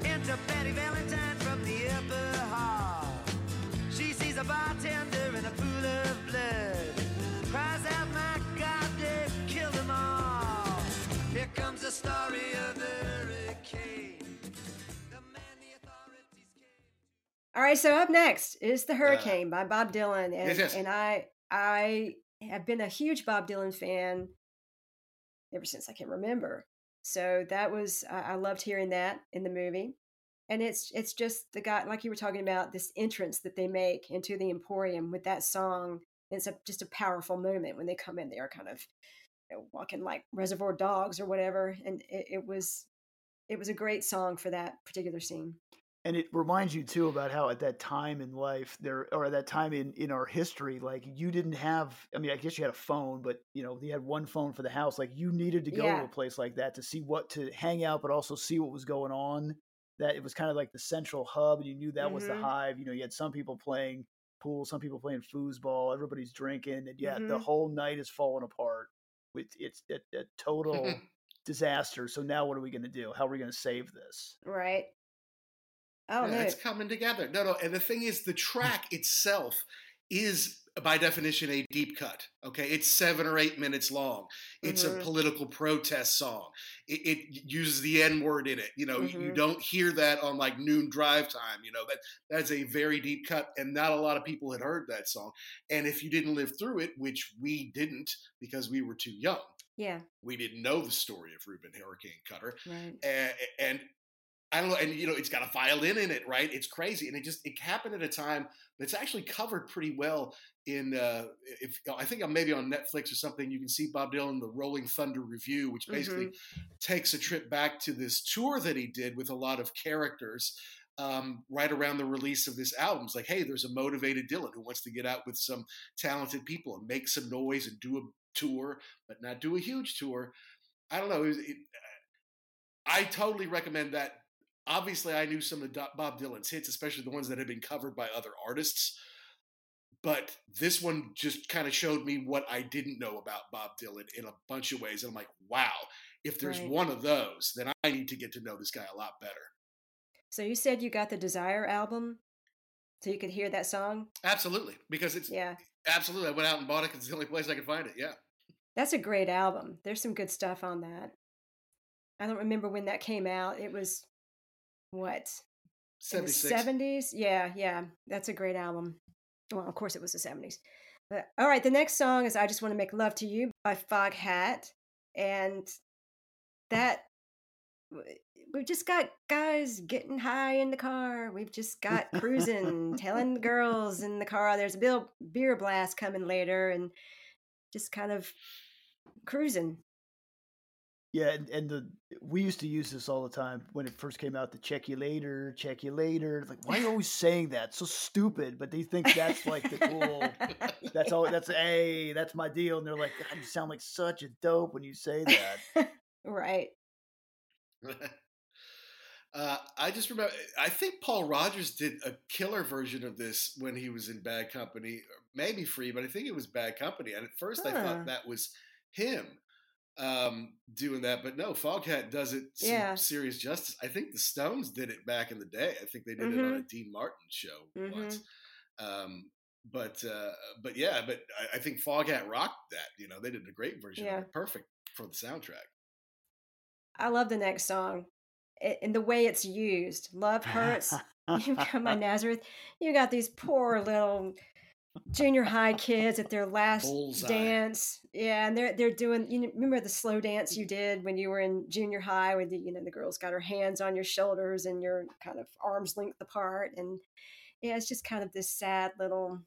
Enter Patty Valentine the story of the hurricane. All right, so up next is The uh, Hurricane by Bob Dylan. And, Yes, yes. and I I have been a huge Bob Dylan fan ever since I can remember. So that was I, I loved hearing that in the movie. And it's it's just the guy like you were talking about, this entrance that they make into the Emporium with that song. It's a, just a powerful moment when they come in there kind of you know, walking like reservoir dogs or whatever. And it, it was it was a great song for that particular scene. And it reminds you too about how at that time in life there or at that time in in our history, like you didn't have I mean, I guess you had a phone, but you know, you had one phone for the house. Like you needed to go Yeah. to a place like that to see what to hang out, but also see what was going on. That it was kind of like the central hub, and you knew that was the Mhm. hive. You know, you had some people playing pool, some people playing foosball, everybody's drinking, and yet the Mhm. whole night is falling apart. It's it's a, a mm-hmm. total disaster. So now what are we going to do? How are we going to save this? Right. Oh yeah, it's coming together. No, no, and the thing is, the mm. track itself is by definition a deep cut. Okay, it's seven or eight minutes long. It's Mhm. a political protest song. It, it uses the N word in it. You know, you- you don't hear that on like noon drive time. You know that that's a very deep cut, and not a lot of people had heard that song. And if you didn't live through it, which we didn't because we were too young, Yeah. we didn't know the story of Rubin Hurricane Carter Right. and, and I don't know, and you know, it's got a violin in it, right? It's crazy, and it just it happened at a time that's actually covered pretty well in. Uh, if I think I'm maybe on Netflix or something, you can see Bob Dylan the Rolling Thunder Revue, which basically takes a trip back to this tour that he did with a lot of characters. Um, right around the release of this album, it's like, hey, there's a motivated Dylan who wants to get out with some talented people and make some noise and do a tour, but not do a huge tour. I don't know. It, was- it, I totally recommend that. Obviously, I knew some of Bob Dylan's hits, especially the ones that had been covered by other artists. But this one just kind of showed me what I didn't know about Bob Dylan in a bunch of ways. And I'm like, wow, if there's Right. one of those, then I need to get to know this guy a lot better. So you said you got the Desire album, so you could hear that song. Absolutely. Because it's Yeah, absolutely, I went out and bought it because it's the only place I could find it. Yeah. that's a great album. There's some good stuff on that. I don't remember when that came out. It was what in the 76. seventies? Yeah, yeah. That's a great album. Well, of course it was the seventies. But all right, the next song is "I Just Want to Make Love to You" by Foghat, and that we've just got guys getting high in the car. We've just got cruising, telling the girls in the car there's a bill, beer blast coming later, and just kind of cruising. Yeah, and, and the we used to use this all the time when it first came out. The check you later, check you later. It's like, why are you always saying that? So stupid. But they think that's like the cool. That's all. That's hey, that's my deal. And they're like, God, you sound like such a dope when you say that. right. Uh, I just remember. I think Paul Rodgers did a killer version of this when he was in Bad Company, or maybe Free, but I think it was Bad Company. And at first, I thought that was him um, doing that, but no, Foghat does it some Yeah. serious justice. I think the Stones did it back in the day. I think they did it on a Dean Martin show once. Um, but uh, but yeah, but I, I think Foghat rocked that. You know, they did a great version. Yeah. Of it. Perfect for the soundtrack. I love the next song and the way it's used. Love hurts. you got my Nazareth. You got these poor little junior high kids at their last Bullseye. dance. Yeah, and they're they're doing. You know, remember the slow dance you did when you were in junior high, where the you know the girl's got her hands on your shoulders and you're kind of arms length apart, and yeah, it's just kind of this sad little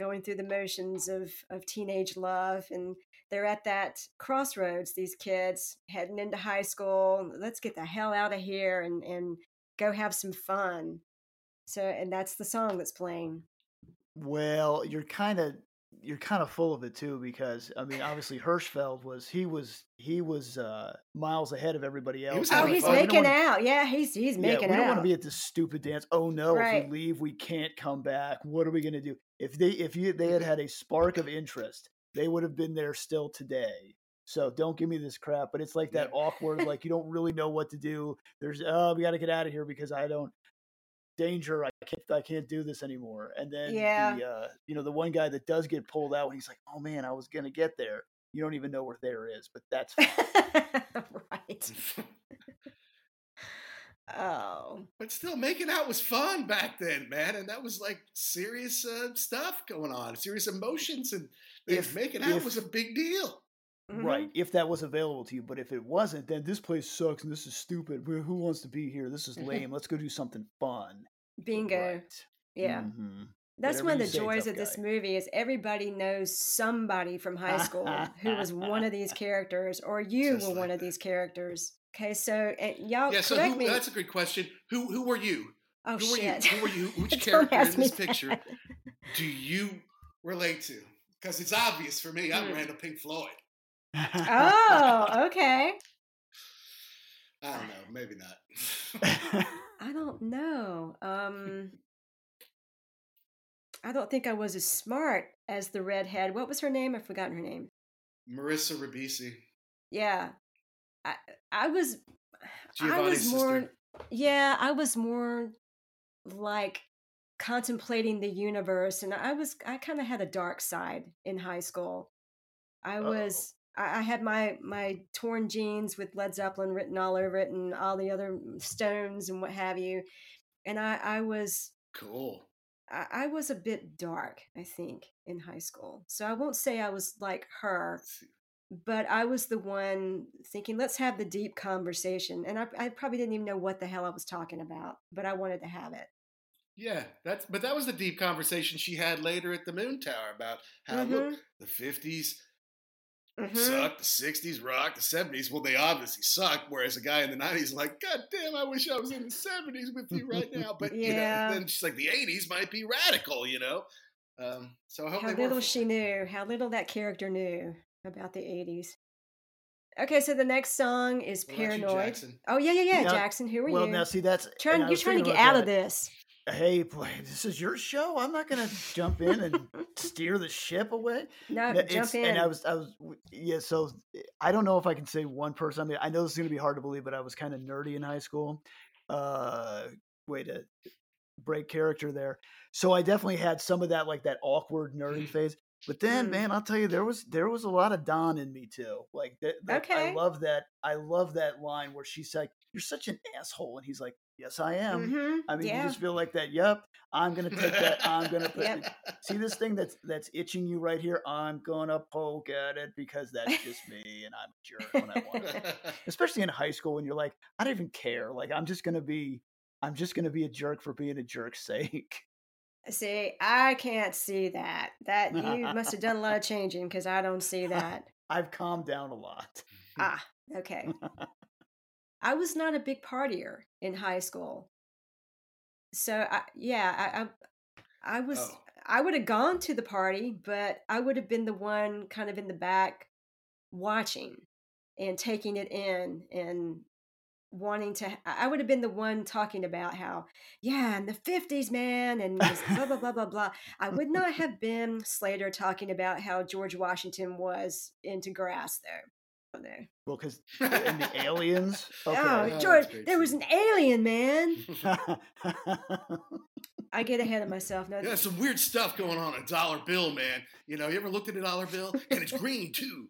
going through the motions of of teenage love and they're at that crossroads these kids heading into high school let's get the hell out of here and and go have some fun so and that's the song that's playing Well, you're kind of you're kind of full of it too because I mean, obviously Hirschfeld was he was he was uh, miles ahead of everybody else. was oh he's fun. We don't making wanna- out yeah he's he's Yeah, making we don't want to be at this stupid dance. Oh no, Right. if we leave, we can't come back. What are we going to do? If they if you they had had a spark of interest, they would have been there still today. So don't give me this crap. But it's like that awkward, like you don't really know what to do. There's oh, we got to get out of here because I don't danger. I can't I can't do this anymore. And then Yeah. the uh, you know the one guy that does get pulled out, he's like, oh man, I was going to get there. You don't even know where there is, but that's right oh But still, making out was fun back then, man, and that was like serious uh, stuff going on, serious emotions, and If- making out if- was a big deal. Mhm. Right, if that was available to you. But if it wasn't, then this place sucks and this is stupid. Who who wants to be here? This is lame. Let's go do something fun. bingo Right. yeah Mhm. That's Whatever one of the say, joys tough of this movie is everybody knows somebody from high school who was one of these characters, or you Just were one like of these characters. Okay, so and y'all yeah, so correct who, me. that's a good question. Who who were you? oh who were shit! you? Who were you? Which character ask in this picture that. do you relate to? Because it's obvious for me. I'm Hmm. Randall Pink Floyd. Oh, okay. I don't know. Maybe not. I don't know. Um, I don't think I was as smart as the redhead. What was her name? I've forgotten her name. Marissa Ribisi, Yeah, I I was I Giovanni's was more sister. yeah, I was more like contemplating the universe and I was I kind of had a dark side in high school. I Uh-oh. was I, I had my my torn jeans with Led Zeppelin written all over it and all the other Stones and what have you. And I I was Cool. I, I was a bit dark, I think, in high school. So I won't say I was like her, but I was the one thinking, let's have the deep conversation. And I, I probably didn't even know what the hell I was talking about, but I wanted to have it. Yeah, that's but that was the deep conversation she had later at the Moon Tower about how Mhm. look the fifties Mhm. sucked, the sixties rocked, the seventies. Well, they obviously sucked. Whereas a guy in the nineties like, God damn, I wish I was in the seventies with you right now. But you know, Yeah. then she's like, the eighties might be radical, you know. Um, so I hope How little she knew, how little that character knew about the 80s. Okay, so the next song is What about you, Paranoid. Oh, yeah, yeah, yeah. Now- Jackson, who are well, you? now see that's trying, you're trying to get about out of this. Hey, boy, this is your show. I'm not going to jump in and steer the ship away. No, No, jump in. And I was, I was, yeah. So I don't know if I can say one person. I mean, I know this is going to be hard to believe, but I was kind of nerdy in high school. Uh, way to break character there. So I definitely had some of that, like that awkward nerdy phase. But then, Mm. man, I'll tell you, there was there was a lot of Don in me too. Like that. that- I love that. I love that line where she's like, "You're such an asshole," and he's like, "Yes, I am." Mhm, I mean, yeah. you just feel like that. Yep, I'm gonna take that. I'm gonna put, Yep. see this thing that's that's itching you right here. I'm gonna poke at it because that's just me, and I'm a jerk when I want. to. Especially in high school when you're like, I don't even care. Like I'm just gonna be, I'm just gonna be a jerk for being a jerk's sake. See, I can't see that. That you must have done a lot of changing because I don't see that. I've calmed down a lot. ah, okay. I was not a big partier in high school, so I, yeah, I, I, I was. Oh. I would have gone to the party, but I would have been the one kind of in the back watching and taking it in and wanting to I would have been the one talking about how yeah in the 50s man and blah blah blah blah blah I would not have been Slater talking about how George Washington was into grass there there Well, because and the aliens. Oh, okay. oh George great there was an alien man I get ahead of myself no Yeah, some weird stuff going on a dollar bill, man. You know, you ever looked at a dollar bill and it's green too?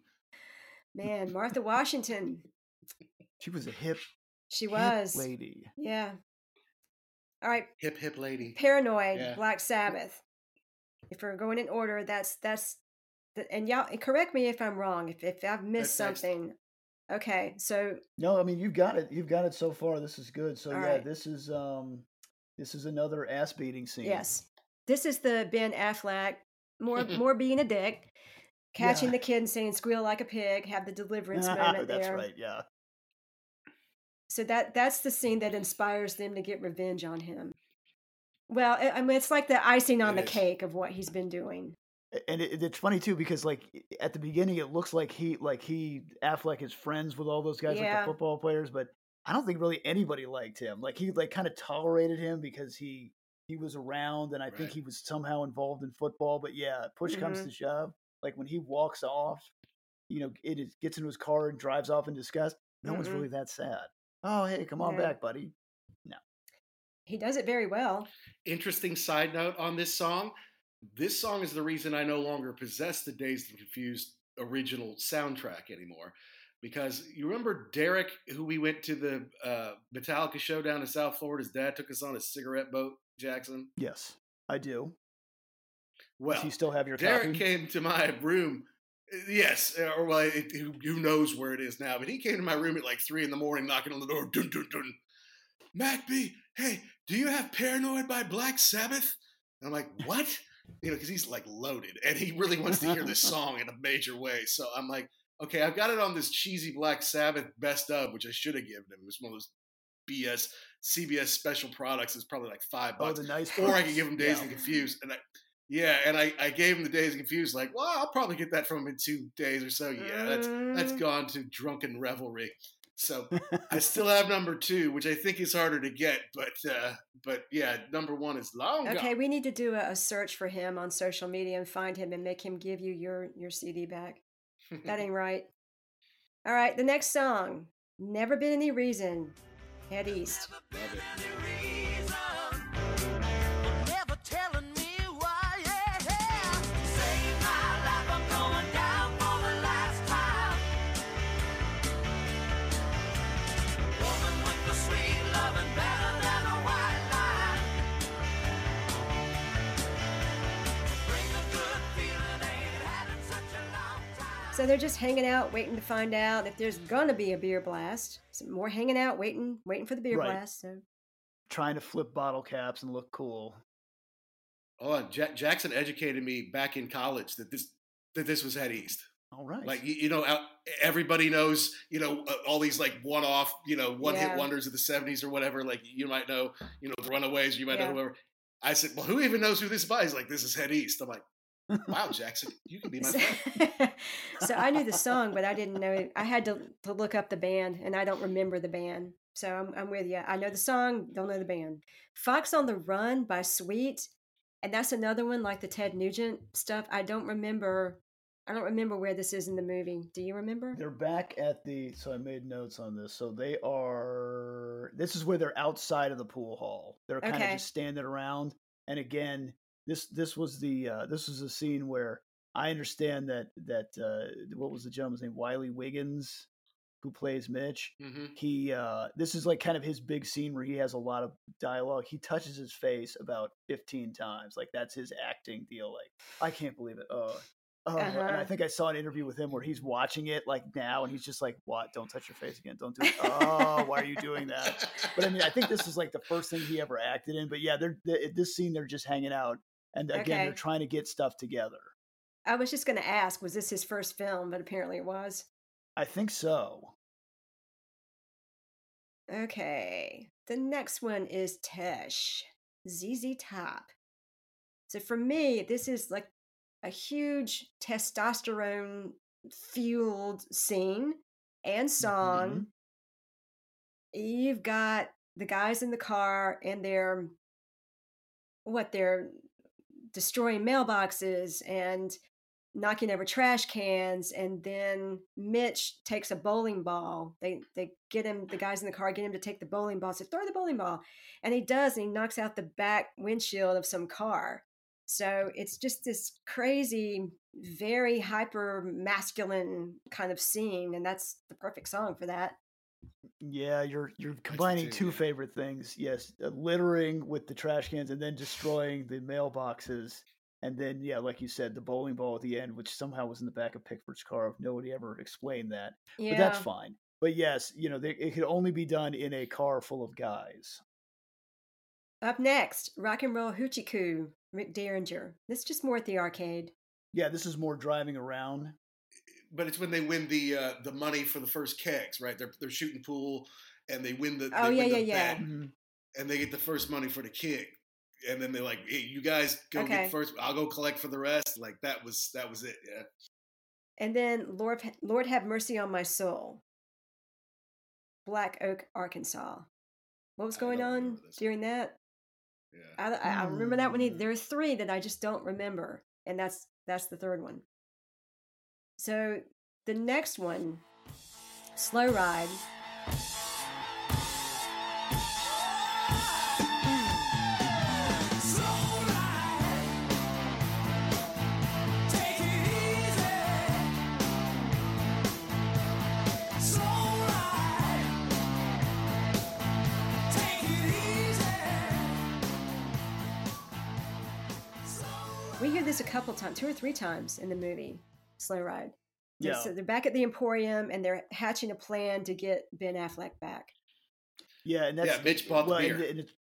man Martha Washington She was a hip, She hip was. lady. Yeah. All right. Hip hip lady. Paranoid, Yeah. Black Sabbath. If we're going in order, that's that's the, and y'all and correct me if I'm wrong. If if I've missed That's something. Okay, so No, I mean you've got it. You've got it so far. This is good. So yeah, right. this is um, this is another ass beating scene. yes, this is the Ben Affleck more more being a dick, catching Yeah. the kid and saying "squeal like a pig," have the deliverance moment That's there. right. Yeah. So that that's the scene that inspires them to get revenge on him. Well, I I mean, it's like the icing on It the is. cake of what he's been doing. And it, it's funny too because like at the beginning it looks like he like he Affleck is friends with all those guys like the football players, but I don't think really anybody liked him. Like he like kind of tolerated him because he he was around and I think he was somehow involved in football. But yeah, push comes Mhm. to shove, like when he walks off, you know, it is, gets into his car and drives off in disgust. No one's Mm-mm. really that sad. Oh hey, come on Yeah. back, buddy. No. He does it very well. Interesting side note on this song. This song is the reason I no longer possess the Dazed and Confused original soundtrack anymore. Because you remember Derek, who we went to the uh, Metallica show down in South Florida. His dad took us on a cigarette boat, Jackson. Yes, I do. Well, Does he still have your Derek copy? came to my room. uh, Yes, uh, or well, it, who, who knows where it is now? But he came to my room at like three in the morning, knocking on the door. Dun dun dun. Mac B, hey, do you have "Paranoid" by Black Sabbath? And I'm like, what? You know, because he's like loaded, and he really wants to hear this song in a major way. So I'm like, okay, I've got it on this cheesy Black Sabbath best of, which I should have given him. It was one of those BS CBS special products. It's probably like five bucks Oh, the nice or I could give him Dazed Yeah. and Confused. And I, yeah, and I, I gave him the Dazed and Confused. Like, well, I'll probably get that from him in two days or so. Yeah, that's that's Mm. gone to drunken revelry. So I still have number two, which I think is harder to get, but uh, but yeah, number one is long Okay, gone. we need to do a, a search for him on social media and find him and make him give you your your CD back. That ain't right. All right, the next song, "Never Been Any Reason," Head East. So they're just hanging out, waiting to find out if there's gonna be a beer blast. Some more hanging out, waiting, waiting for the beer Right. blast. So Trying to flip bottle caps and look cool. Oh, Ja- Jackson educated me back in college that this that this was Head East. All right. Like you, you know, everybody knows, you know, uh, all these like one-off, you know, one-hit wonders of the '70s or whatever. Like you might know, you know, the Runaways. You might Yeah. know whoever. I said, well, who even knows who this is by? He's like, this is Head East. I'm like, wow, Jackson, you can be my friend. so I knew the song, but I didn't know. I had to to look up the band, and I don't remember the band. So I'm I'm with you. I know the song, don't know the band. Fox on the Run by Sweet, and that's another one like the Ted Nugent stuff. I don't remember. I don't remember where this is in the movie. Do you remember? They're back at the. So I made notes on this. So they are. This is where they're outside of the pool hall. They're kind of just standing around. And again, this this was the uh, this was a scene where I understand that that uh, what was the gentleman's name Wiley Wiggins, who plays Mitch. hmm He uh, this is like kind of his big scene where he has a lot of dialogue. He touches his face about fifteen times. Like that's his acting deal. Like I can't believe it. Oh. Oh, and I Uh-huh. think I saw an interview with him where he's watching it like now, and he's just like, "What? Don't touch your face again. Don't do it. Oh, why are you doing that?" But I mean, I think this is like the first thing he ever acted in. But yeah, they're, they this scene they're just hanging out, and again they're trying to get stuff together. I was just going to ask, was this his first film? But apparently it was. I think so. Okay. The next one is Tush, ZZ Top. So for me, this is like a huge testosterone fueled scene and song. Mm-hmm. You've got the guys in the car and they're what they're destroying mailboxes and knocking over trash cans and then Mitch takes a bowling ball. They they get him the guys in the car get him to take the bowling ball. Say, throw the bowling ball. And he does, and he knocks out the back windshield of some car. So it's just this crazy, very hyper masculine kind of scene, and that's the perfect song for that. Yeah, you're you're combining two yeah. favorite things. Yes, uh, littering with the trash cans and then destroying the mailboxes. And then, yeah, like you said, the bowling ball at the end, which somehow was in the back of Pickford's car. Nobody ever explained that. But that's fine. But yes, you know, they, it could only be done in a car full of guys. Up next, Rock and Roll Hoochie Koo, Rick Derringer. This is just more at the arcade. Yeah, this is more driving around. But it's when they win the uh, the money for the first kegs, right? They're they're shooting pool, and they win the Oh, yeah, yeah, yeah. bet, Mhm. and they get the first money for the keg, and then they're like, "Hey, you guys go Okay. get first. I'll go collect for the rest." Like that was that was it. Yeah. And then Lord, Lord Have Mercy on My Soul, Black Oak, Arkansas. What was going on during that? Yeah. I, I I remember that one. Hmm. either. There are three that I just don't remember, and that's that's the third one. So the next one, Slow Ride. We hear this a couple times, two or three times in the movie Slow Ride. Yeah. So they're back at the Emporium and they're hatching a plan to get Ben Affleck back. Yeah, and that's Yeah, Mitch bought well, and- beer. and it's,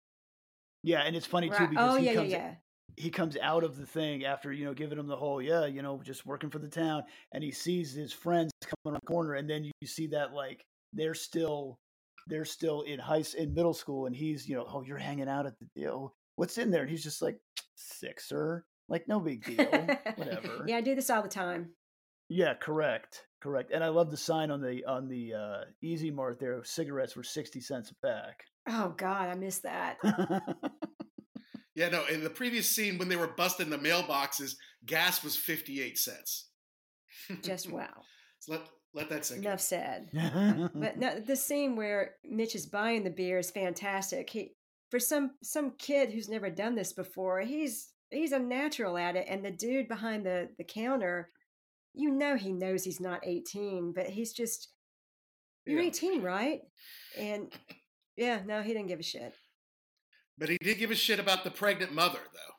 yeah, and it's funny too Right. because Oh he yeah, yeah, comes yeah. he comes out of the thing after you know giving him the whole yeah you know just working for the town and he sees his friends coming around the corner and then you see that like they're still they're still in high in middle school and he's you know oh you're hanging out at the deal what's in there and he's just like sixer like no big deal whatever yeah, I do this all the time. Yeah correct correct and i love the sign on the on the uh easy mart there cigarettes were 60 cents a pack Oh God, I missed that. Yeah, no. In the previous scene, when they were busting the mailboxes, gas was fifty-eight cents. Just wow. So let let that sink. in. Enough said. But no, the scene where Mitch is buying the beer is fantastic. He, for some some kid who's never done this before, he's he's a natural at it. And the dude behind the the counter, you know, he knows he's not eighteen, but he's just you're Yeah. eighteen, right? And yeah, no, he didn't give a shit. But he did give a shit about the pregnant mother, though.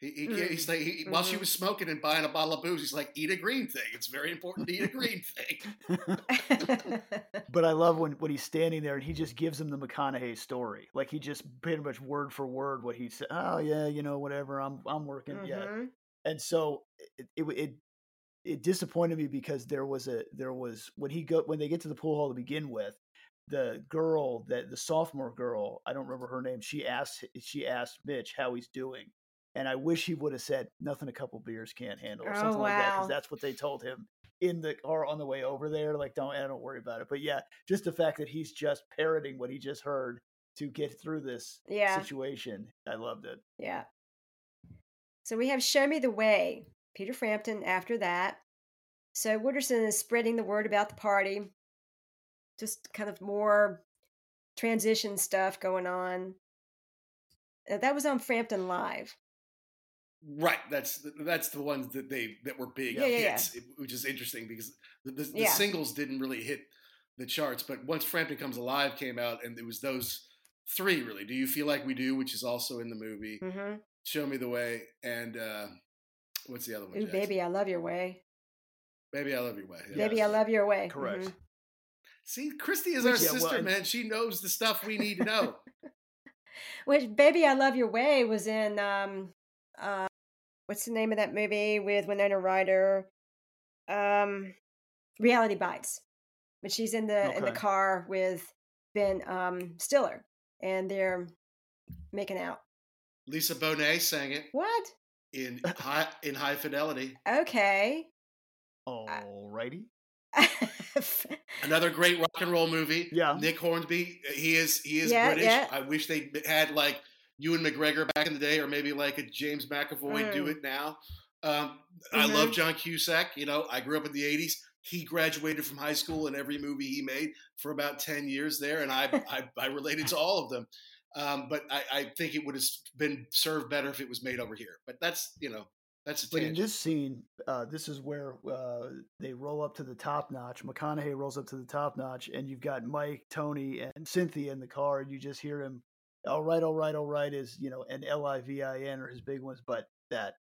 He, he Mm. he's like he, while she Mhm. was smoking and buying a bottle of booze, he's like, "Eat a green thing. It's very important to eat a green thing." But I love when, when he's standing there and he just gives him the McConaughey story. Like he just pretty much word for word what he said. Oh yeah, you know whatever. I'm I'm working. Yeah. And so it, it it it disappointed me because there was a there was when he go when they get to the pool hall to begin with, the girl that the sophomore girl I don't remember her name. She asked she asked Mitch how he's doing. And I wish he would have said nothing. A couple beers can't handle, or Oh, something like that, because that's what they told him in the car on the way over there. Like, don't, don't worry about it. But yeah, just the fact that he's just parroting what he just heard to get through this Yeah. situation, I loved it. Yeah. So we have Show Me the Way, Peter Frampton after that. So Wooderson is spreading the word about the party. Just kind of more transition stuff going on. Uh, that was on Frampton Live. right. That's that's the ones that they that were big Yeah, yeah, yeah. hits, which is interesting because the, the, the singles didn't really hit the charts, but once Frampton Comes Alive came out, and it was those three really. Do you feel like we do, which is also in the movie. Mm-hmm. Show Me the Way, and uh, what's the other one? Ooh, baby, I love your way. Baby, I love your way. yeah. Baby, I love your way. Correct. Mhm. See, Christy is Which- our yeah, sister, and- man. She knows the stuff we need to know. Which Baby, I love your way was in um uh what's the name of that movie with Winona Ryder? Um Reality Bites. But she's in the in the car with Ben um Stiller and they're making out. Lisa Bonet sang it What? in high in High Fidelity. Okay. Alrighty. Another great rock and roll movie. Yeah. Nick Hornby, he is he is Yeah, British. yeah. I wish they had like Ewan McGregor back in the day, or maybe like a James McAvoy do Mm. it now. Um, I Mhm. love John Cusack. You know, I grew up in the '80s. He graduated from high school in every movie he made for about ten years there, and I I, I related to all of them. Um, but I, I think it would have been served better if it was made over here. But that's you know That's a But in this scene, uh, this is where uh, they roll up to the top notch. McConaughey rolls up to the top notch, and you've got Mike, Tony, and Cynthia in the car, and you just hear him, "All right, all right, all right," is you know, and L I V I N are his big ones. But that,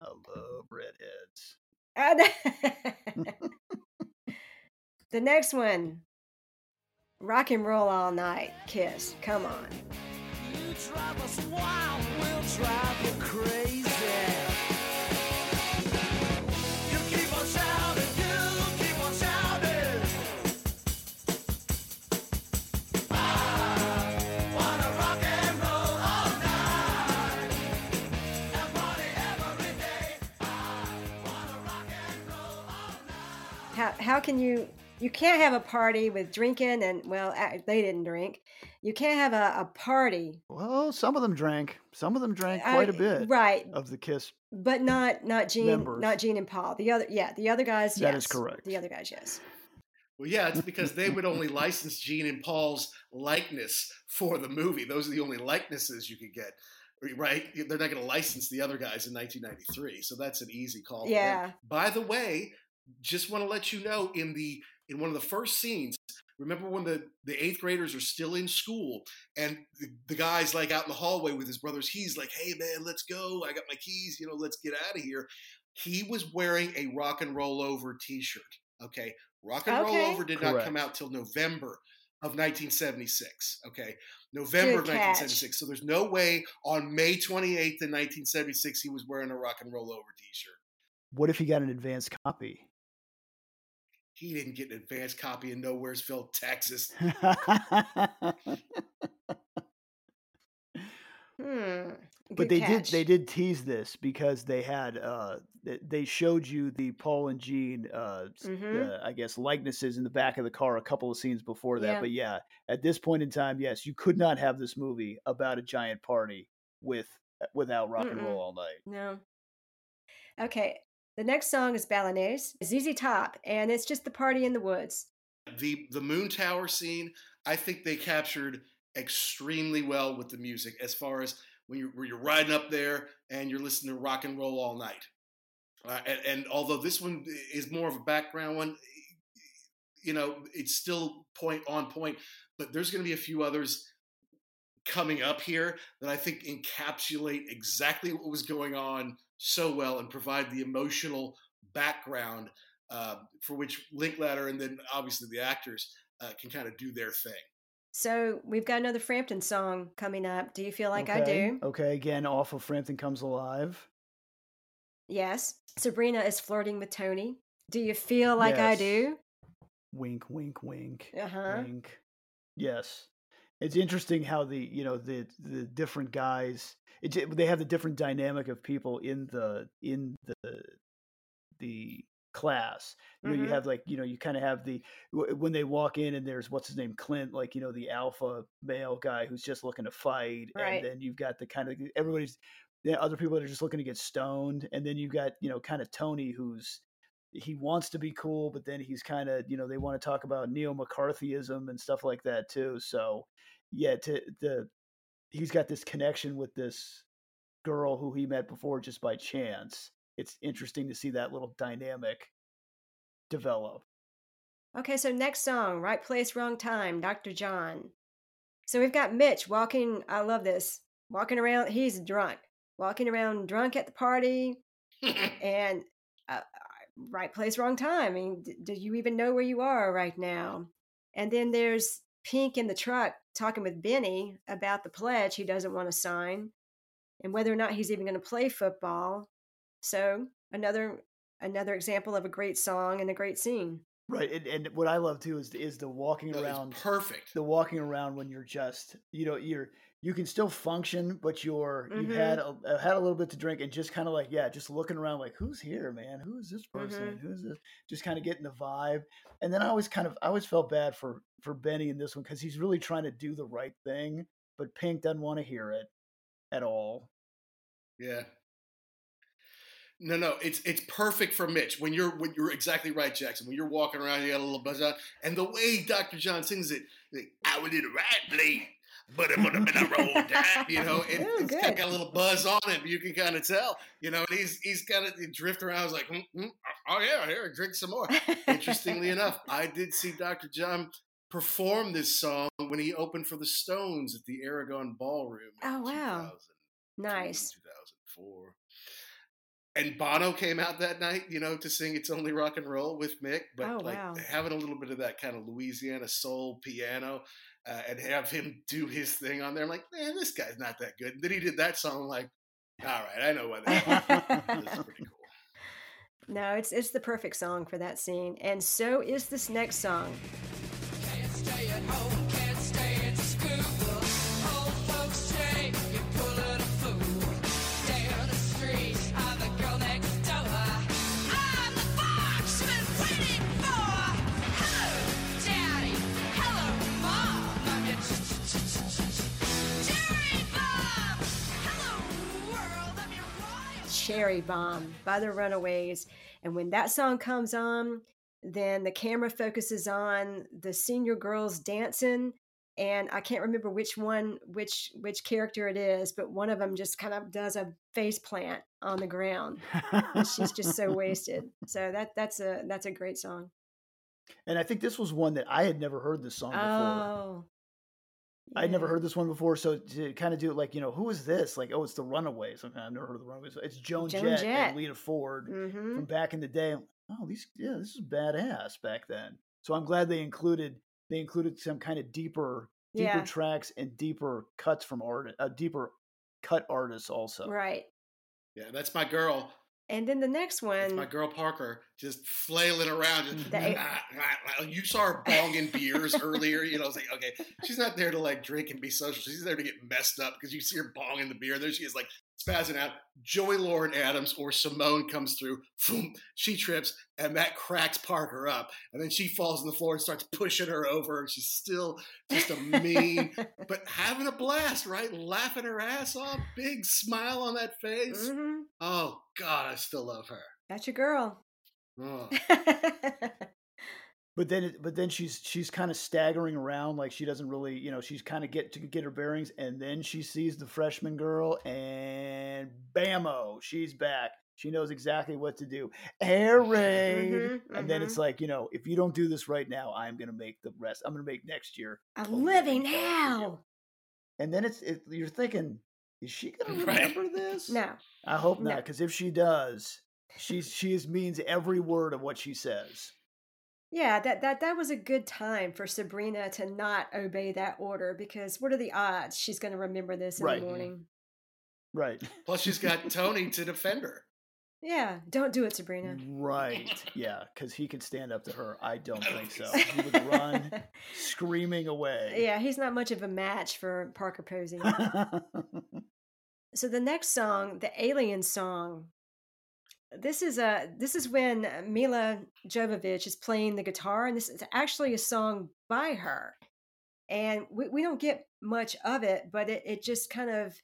I love redheads. And- the next one, rock and roll all night, Kiss. Come on. How, how can you you can't have a party with drinking and well they didn't drink you can't have a, a party Well, some of them drank. Some of them eh, drank quite a I- bit. right Of the Kiss. but not not gene Members. not gene and paul the other yeah the other guys That yes is correct. the other guys yes Well, yeah, it's because they would only license Gene and Paul's likeness for the movie. Those are the only likenesses you could get, right? They're not going to license the other guys in 1993, so that's an easy call. Yeah. By the way, just want to let you know in the in one of the first scenes. Remember when the, the eighth graders are still in school and the, the guy's like out in the hallway with his brothers. He's like, "Hey man, let's go! I got my keys. You know, let's get out of here." He was wearing a rock and roll over T-shirt. Okay, rock and roll over did not come out till November of 1976. Okay, November of Good catch. 1976. So there's no way on May 28th in 1976 he was wearing a rock and roll over T-shirt. What if he got an advanced copy? He didn't get an advance copy in Nowheresville, Texas. hmm but Good they catch. did they did tease this because they had uh they showed you the Paul and Gene uh, Mhm. uh I guess likenesses in the back of the car a couple of scenes before that Yeah. but yeah at this point in time yes you could not have this movie about a giant party with without rock and Mm-mm. roll all night no okay the next song is Balinese, ZZ Top, and it's just the party in the woods. The the Moon Tower scene, I think they captured extremely well with the music as far as when you're, when you're riding up there and you're listening to rock and roll all night. Uh, and, and although this one is more of a background one, you know, it's still point on point, but there's going to be a few others coming up here that I think encapsulate exactly what was going on so well and provide the emotional background uh, for which Linklater and then obviously the actors uh, can kind of do their thing. So we've got another Frampton song coming up. Do you feel like I do? okay again off of Frampton Comes Alive Yes. Sabrina is flirting with Tony. Do you feel like I do? wink wink wink Uh-huh. wink yes it's interesting how the you know the the different guys it, they have the different dynamic of people in the in the the class you know Mhm. you have like you know you kind of have the when they walk in and there's what's his name clint like you know the alpha male guy who's just looking to fight Right. and then you've got the kind of everybody's the other people that are just looking to get stoned and then you've got you know kind of tony who's he wants to be cool, but then he's kind of, you know, they want to talk about neo McCarthyism and stuff like that too. So, yeah, to the he's got this connection with this girl who he met before just by chance. It's interesting to see that little dynamic develop. Okay, so next song, Right Place, Wrong Time, Dr. John. So we've got Mitch walking, I love this, walking around, he's drunk, walking around drunk at the party, and uh, right place, wrong time. I mean, d- do you even know where you are right now? And then there's Pink in the truck talking with Benny about the pledge he doesn't want to sign and whether or not he's even going to play football. So another another example of a great song and a great scene. Right, and, and what I love too is is the walking No, it's around perfect. the walking around when you're just you know you're you can still function but you're you've Mhm. had a, uh, had a little bit to drink and just kind of like yeah just looking around like who's here man who is this person who's this just kind of getting the vibe and then i always kind of i always felt bad for for benny in this one because he's really trying to do the right thing but pink doesn't want to hear it at all Yeah. No, no, it's it's perfect for Mitch. When you're when you're exactly right, Jackson. When you're walking around, you got a little buzz on, and the way Dr. John sings it, like, I was in the right place. But it would have been a roll that, you know, and Oh, it's got, got a little buzz on it. You can kind of tell, you know, and he's he's kind of drift around. I was like, mm, mm, oh yeah, here, drink some more. Interestingly enough, I did see Dr. John perform this song when he opened for the Stones at the Aragon Ballroom. in Oh, wow. 2003, Nice. 2004. And Bono came out that night, you know, to sing "It's Only Rock and Roll" with Mick, but Oh, like wow. having a little bit of that kind of Louisiana soul piano, uh, and have him do his thing on there. I'm like, man, this guy's not that good. And then he did that song. I'm like, all right, I know why that. this is pretty cool. No, it's it's the perfect song for that scene, and so is this next song. Cherry Bomb by the Runaways. And when that song comes on, then the camera focuses on the senior girls dancing. And I can't remember which one, which which character it is, but one of them just kind of does a face plant on the ground. she's just so wasted. So that that's a that's a great song. And I think this was one that I had never heard this song before. Oh. Oh, I'd never heard this one before, so to kind of do it like, you know, who is this? Like, oh, it's the Runaways. Okay, I've never heard of the Runaways. It's Joan, Joan Jett, Jett. and Lita Ford Mhm. from back in the day. Oh, these, yeah, this is badass back then. So I'm glad they included they included some kind of deeper, deeper Yeah. tracks and deeper cuts from art, uh, deeper cut artists also. right. Yeah, that's my girl. And then the next one, My girl Parker just flailing around. Just, The- "Ah, ah, ah." you saw her bonging beers earlier. You know, I was like, okay, she's not there to like drink and be social. She's there to get messed up because you see her bonging the beer. There she is, like spazzing out. Joey Lauren Adams or Simone comes through. Boom, she trips, and that cracks Parker up. And then she falls on the floor and starts pushing her over. And she's still just a mean, but having a blast, right? Laughing her ass off, big smile on that face. Mhm. Oh God, I still love her. that's your girl. Oh. But then, but then she's she's kind of staggering around, like she doesn't really, you know, she's kind of get to get her bearings, and then she sees the freshman girl, and bammo, she's back. She knows exactly what to do. Air raid, Mhm, and then mhm. it's like, you know, if you don't do this right now, I'm gonna make the rest. I'm gonna make next year A a living hell for you." hell. And then it's it, you're thinking, is she gonna Right. remember this? No. I hope No. not, because if she does, she's she is means every word of what she says. Yeah, that, that that was a good time for Sabrina to not obey that order because what are the odds she's going to remember this in Right. the morning? Right. Plus, she's got Tony to defend her. Yeah, don't do it, Sabrina. Right. Yeah, because he could stand up to her. I don't think so. He would run screaming away. Yeah, he's not much of a match for Parker Posey. so the next song, the Alien song, this is a this is when uh, Milla Jovovich is playing the guitar, and this is actually a song by her. And we, we don't get much of it, but it, it just kind of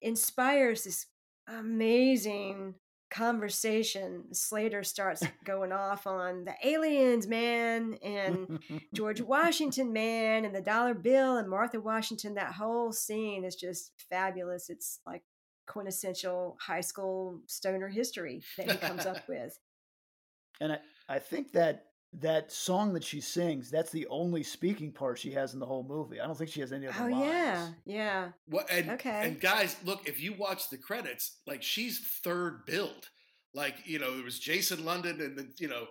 inspires this amazing conversation. Slater starts going off on the aliens, man, and George Washington, man, and the dollar bill and Martha Washington. That whole scene is just fabulous. It's like quintessential high school stoner history that he comes up with. and I, I think that that song that she sings, that's the only speaking part she has in the whole movie. I don't think she has any other Oh lines. yeah, yeah. What and Okay. and guys, look, if you watch the credits, like she's third billed. Like, you know, there was Jason London and then, you know,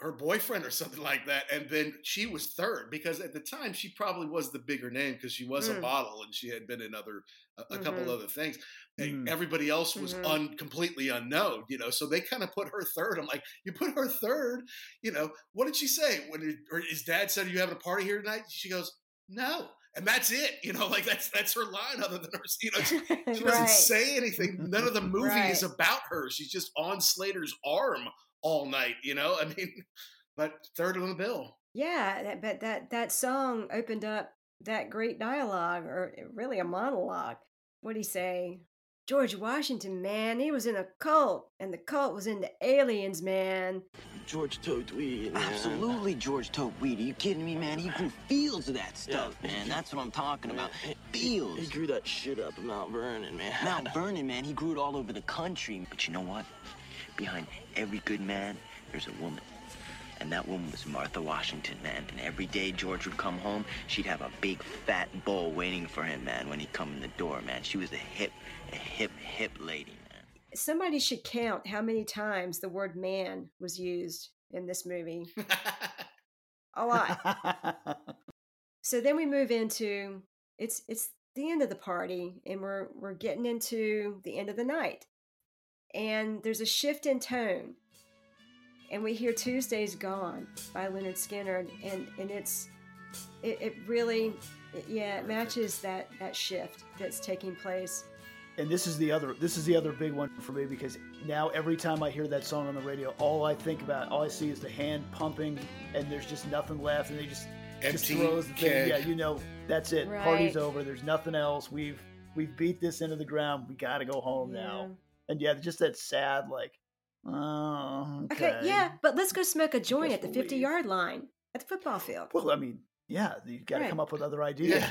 her boyfriend or something like that. And then she was third because at the time she probably was the bigger name because she was a Mm. model and she had been in other a, a couple Mhm. other things. And Mhm. everybody else was Mhm. un, completely unknown, you know. So they kind of put her third. I'm like, you put her third, you know. What did she say when or his dad said, "Are you having a party here tonight?" She goes, "No," and that's it. You know, like that's that's her line. Other than her, you know, she, she doesn't Right. say anything. None of the movie is about her. She's just on Slater's arm all night. You know, I mean, but third on the bill. Yeah, that, but that that song opened up that great dialogue, or eh, really a monologue. What'd he say? George Washington, man, he was in a cult, and the cult was into aliens, man. George Tote weed. man. Absolutely, George Tote weed. Are you kidding me, man? He grew fields of that stuff, man. That's what I'm talking about. Fields. He grew that shit up in Mount Vernon, man. Mount Vernon, man, he grew it all over the country. But you know what? Behind every good man, there's a woman. And that woman was Martha Washington, man. And every day George would come home, she'd have a big fat bowl waiting for him, man, when he'd come in the door, man. She was a hip, a hip, hip lady. Man. Somebody should count how many times the word man was used in this movie. a lot. so then we move into it's it's the end of the party and we're we're getting into the end of the night. And there's a shift in tone. And we hear Tuesday's Gone by Lynyrd Skynyrd and and it's it, it really it, yeah, it matches that that shift that's taking place. and this is the other this is the other big one for me because now every time I hear that song on the radio, all I think about, all I see is the hand pumping, and there's just nothing left, and they just just throws the thing. Yeah, you know, that's it. Right. Party's over. There's nothing else. We've we've beat this into the ground. We got to go home now. And yeah, just that sad like, oh, okay. Okay, yeah, but let's go smoke a joint at the 50 yard line at the football field. Well, I mean, yeah, you got to Right. come up with other ideas.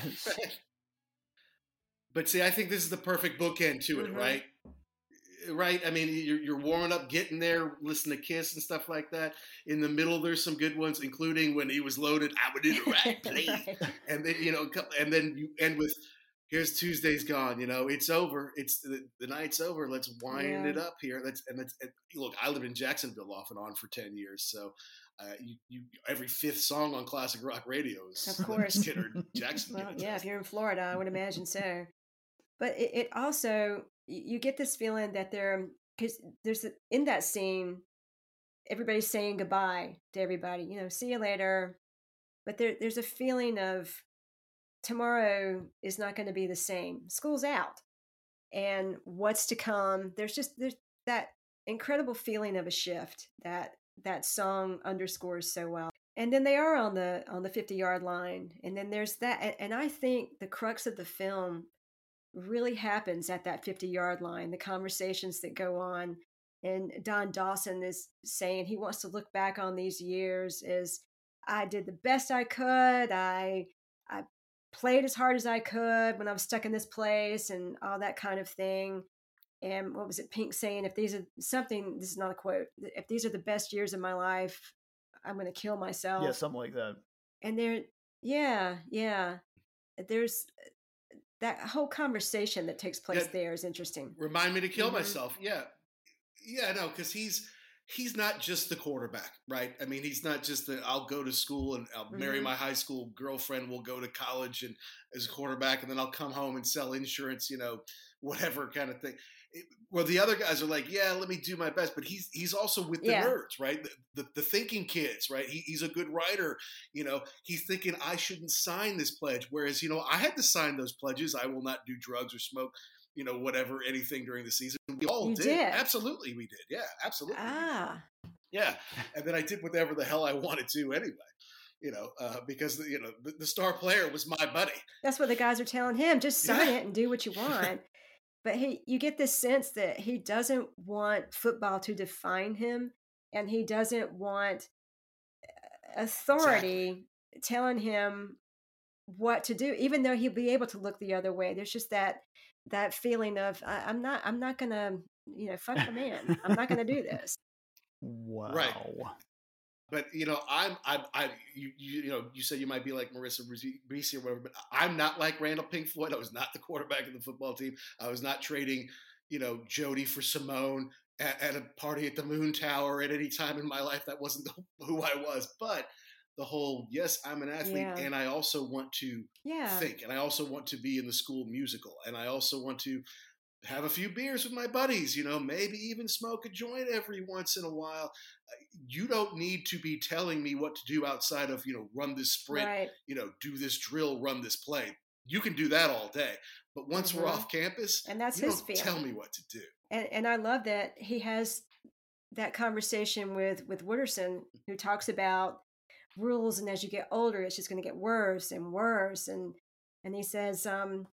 But see, I think this is the perfect bookend to it, Mhm. right? Right. I mean, you're, you're warming up, getting there, listening to Kiss and stuff like that. In the middle, there's some good ones, including when he was loaded. I would do the right and then you know, and then you end with, "Here's Tuesday's gone." You know, it's over. It's the, the night's over. Let's wind Yeah. it up here. Let's and let's and look. I lived in Jacksonville off and on for ten years, so. Uh, you, you every fifth song on classic rock radio is Of course. Skynyrd Jackson. Well, yeah, if you're in Florida, I would imagine so. But it, it also you get this feeling that they're because there's a, in that scene, everybody's saying goodbye to everybody. You know, see you later. But there there's a feeling of tomorrow is not going to be the same. School's out, and what's to come. There's just there's that incredible feeling of a shift that that song underscores so well and then they are on the on the 50 yard line and then there's that and, i think the crux of the film really happens at that 50 yard line the conversations that go on and don dawson is saying he wants to look back on these years as i did the best i could i played as hard as i could when i was stuck in this place and all that kind of thing and what was it pink saying if these are something this is not a quote if these are the best years of my life i'm going to kill myself yeah, something like that. and there yeah yeah there's that whole conversation that takes place Yeah. there is interesting remind me to kill Mhm. myself. Yeah, yeah, no, because he's he's not just the quarterback, right? I mean, he's not just the I'll go to school and I'll marry Mhm. my high school girlfriend. We'll go to college and as a quarterback, and then I'll come home and sell insurance, you know, whatever kind of thing. It, well, the other guys are like, yeah, let me do my best, but he's he's also with the Yeah. nerds, right? The, the, the thinking kids, right? He, he's a good writer, you know. He's thinking I shouldn't sign this pledge, whereas you know I had to sign those pledges. I will not do drugs or smoke you know, whatever, anything during the season. We all did. did. Absolutely, we did. Yeah, absolutely. ah Yeah. And then I did whatever the hell I wanted to anyway, you know, uh, because, the, you know, the, the star player was my buddy. that's what the guys are telling him just sign Yeah. it and do what you want but he you get this sense that he doesn't want football to define him and he doesn't want uh, authority telling him what to do even though he'll be able to look the other way there's just that that feeling of I, i'm not i'm not gonna you know fuck the man i'm not gonna do this Wow. Right. But you know, I'm, I'm, I, you, you, you know, you said you might be like Marissa Ribisi or whatever, but I'm not like Randall Pink Floyd. I was not the quarterback of the football team. I was not trading, you know, Jody for Simone at, at a party at the Moon Tower at any time in my life. That wasn't who I was. But the whole, yes, I'm an athlete, Yeah. and I also want to yeah think, and I also want to be in the school musical, and I also want to have a few beers with my buddies, you know, maybe even smoke a joint every once in a while. You don't need to be telling me what to do outside of, you know, run this sprint, right you know, do this drill, run this play. You can do that all day. But once we're Mhm. off campus, and that's you his don't tell me what to do. and and I love that he has that conversation with with Wooderson, who talks about rules, and as you get older, it's just going to get worse and worse, and and he says, um,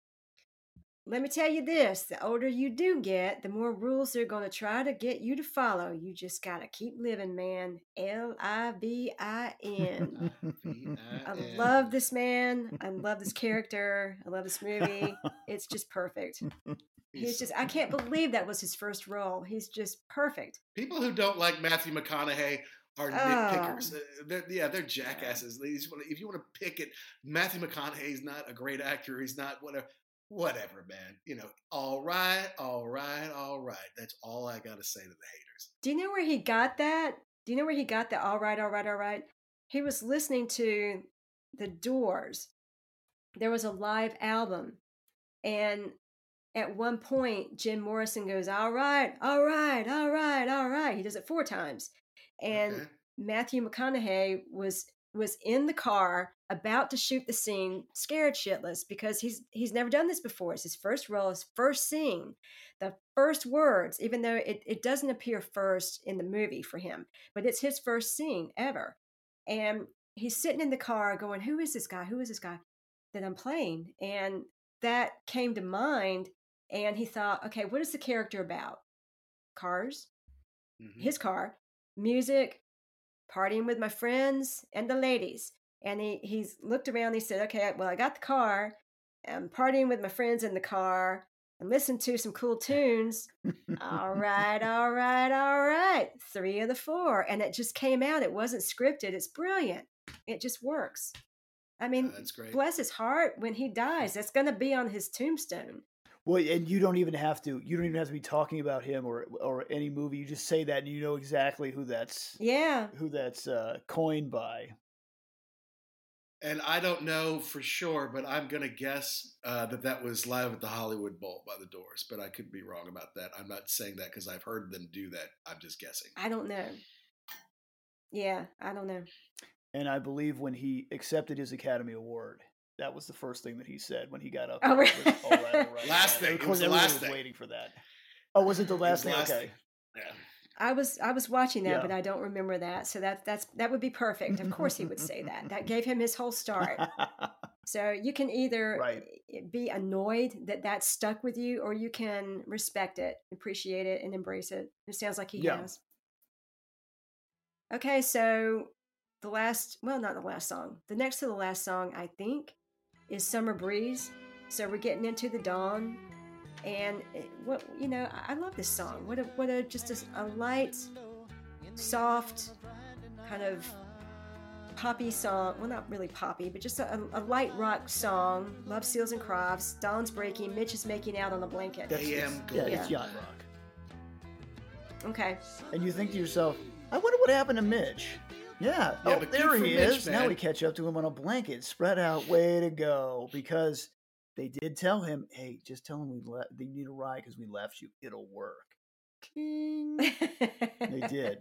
let me tell you this the older you do get, the more rules they're going to try to get you to follow. You just got to keep living, man. L I V I N. I love this man. I love this character. I love this movie. It's just perfect. He's just, I can't believe that was his first role. He's just perfect. People who don't like Matthew McConaughey are Oh. nitpickers. They're, yeah, they're jackasses. They wanna- If you want to pick it, Matthew McConaughey's not a great actor. He's not whatever. Whatever, man. You know, all right, all right, all right. That's all I got to say to the haters. Do you know where he got that? Do you know where he got the all right, all right, all right? He was listening to The Doors. There was a live album. And at one point, Jim Morrison goes, All right, all right, all right, all right. He does it four times. And Matthew McConaughey was was in the car about to shoot the scene, scared shitless because he's he's never done this before. It's his first role, his first scene, the first words, even though it, it doesn't appear first in the movie for him, but it's his first scene ever. And he's sitting in the car going, Who is this guy? Who is this guy that I'm playing? And that came to mind. And he thought, okay, what is the character about? Cars, mm-hmm. his car, music, partying with my friends and the ladies. And he he's looked around. He said, "Okay, well, I got the car. I'm partying with my friends in the car and listen to some cool tunes. all right, all right, all right. Three of the four, and it just came out. It wasn't scripted. It's brilliant. It just works. I oh, mean, that's great. bless his heart. When he dies, that's going to be on his tombstone. Well, and you don't even have to. You don't even have to be talking about him or or any movie. You just say that, and you know exactly who that's Yeah. who that's uh, coined by. And I don't know for sure, but I'm going to guess uh, that that was live at the Hollywood Bowl by the Doors. But I could be wrong about that. I'm not saying that because I've heard them do that. I'm just guessing. I don't know. Yeah, I don't know. And I believe when he accepted his Academy Award, that was the first thing that he said when he got up. Oh, there. really? Was, all right, all right, Last all right." thing. Of It was the everyone last was thing. waiting for that. Oh, was it the last thing? last Okay. thing. Yeah. I was I was watching that, Yeah. but I don't remember that. So that that's that would be perfect. Of course, he would say that. That gave him his whole start. So you can either Right. be annoyed that that stuck with you, or you can respect it, appreciate it, and embrace it. It sounds like he Yeah. has. Okay, so the last, well, not the last song. The next to the last song, I think, is "Summer Breeze." So we're getting into the dawn, and it, what you know, I, I love this song. What a what a just a, a light, soft, kind of poppy song. Well, not really poppy, but just a, a light rock song. Love Seals and Crofts. Dawn's breaking. Mitch is making out on the blanket. That's, it's, yeah, it's yacht rock. Okay. And you think to yourself, I wonder what happened to Mitch. Yeah, Yeah, oh, but there for he Mitch, is. Now we catch up to him on a blanket, spread out. Way to go! Because they did tell him, "Hey, just tell him we le- they need a ride because we left you. It'll work." King. they did.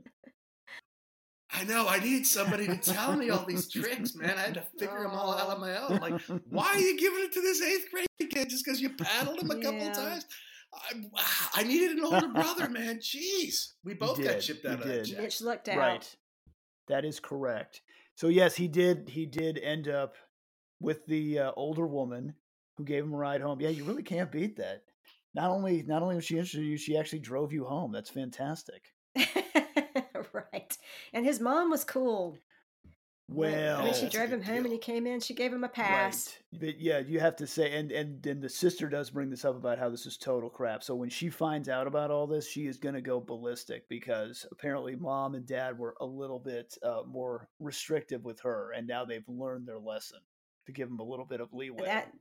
I know. I need somebody to tell me all these tricks, man. I had to figure them all out on my own. Like, why are you giving it to this eighth grade kid just because you paddled him a couple Yeah. of times? I, ah, I needed an older brother, man. Jeez, we both got chipped he out of that. did. jack. Mitch looked out. Right. That is correct. So yes, he did. He did end up with the uh, older woman who gave him a ride home. Yeah, you really can't beat that. Not only not only was she interested in you, she actually drove you home. That's fantastic. right. And his mom was cool. Well, I mean, she drove him home and he came in. She gave him a pass. Right. But yeah, you have to say, and and then the sister does bring this up about how this is total crap. So when she finds out about all this, she is going to go ballistic because apparently mom and dad were a little bit uh, more restrictive with her, and now they've learned their lesson to give them a little bit of leeway. That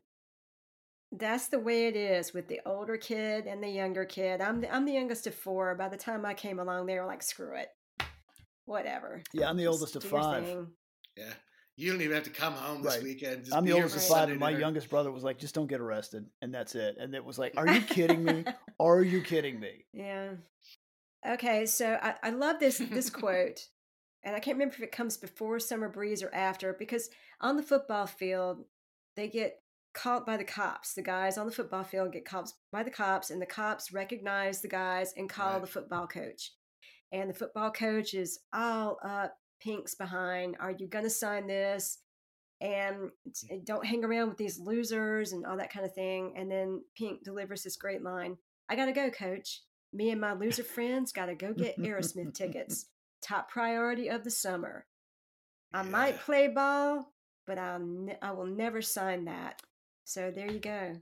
that's the way it is with the older kid and the younger kid. I'm the, I'm the youngest of four. By the time I came along, they were like, "Screw it, whatever." yeah, I'm the oldest of five. thing. Yeah, you don't even have to come home this Right. weekend. Just I'm the oldest for of five, Sunday and my dinner. youngest brother was like, "Just don't get arrested," and that's it. And it was like, "Are you kidding me? Are you kidding me?" Yeah. Okay, so I, I love this this quote, and I can't remember if it comes before Summer Breeze or after, because on the football field, they get caught by the cops. The guys on the football field get caught by the cops, and the cops recognize the guys and call Right. the football coach. And the football coach is all up Pink's behind. Are you going to sign this? and mm. eh, don't hang around with these losers and all that kind of thing. And then Pink delivers this great line I got to go, coach. Me and my loser friends got to go get Aerosmith tickets. Top priority of the summer. I might play ball, but I'll ne- I will never sign that. So there you go.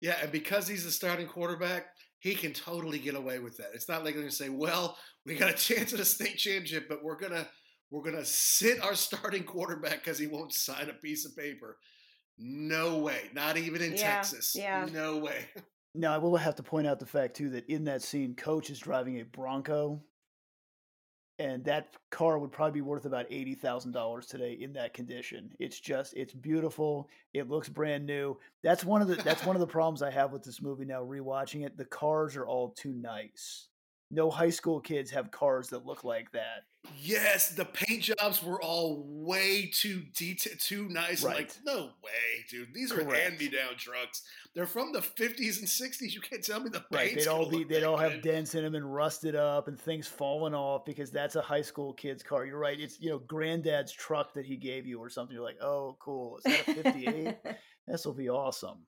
Yeah, and because he's the starting quarterback, he can totally get away with that. It's not like they're going to say, "Well, we got a chance at a state championship, but we're gonna we're gonna sit our starting quarterback because he won't sign a piece of paper." No way. Not even in Yeah, Texas. yeah. No way. Now, I will have to point out the fact too that in that scene, Coach is driving a Bronco, and that car would probably be worth about eighty thousand dollars today in that condition. It's just, it's beautiful. It looks brand new. That's one of the that's one of the problems I have with this movie now. Rewatching it, the cars are all too nice. No high school kids have cars that look like that. Yes, the paint jobs were all way too detailed, too nice. I'm Like, no way, dude. These are hand-me-down trucks. They're from the 50s and 60s. You can't tell me the right. They'd all be they'd that all have dents in them and rusted up and things falling off because that's a high school kid's car. You're right. It's you know granddad's truck that he gave you or something. You're like, oh, cool. Is that a '58? this will be awesome.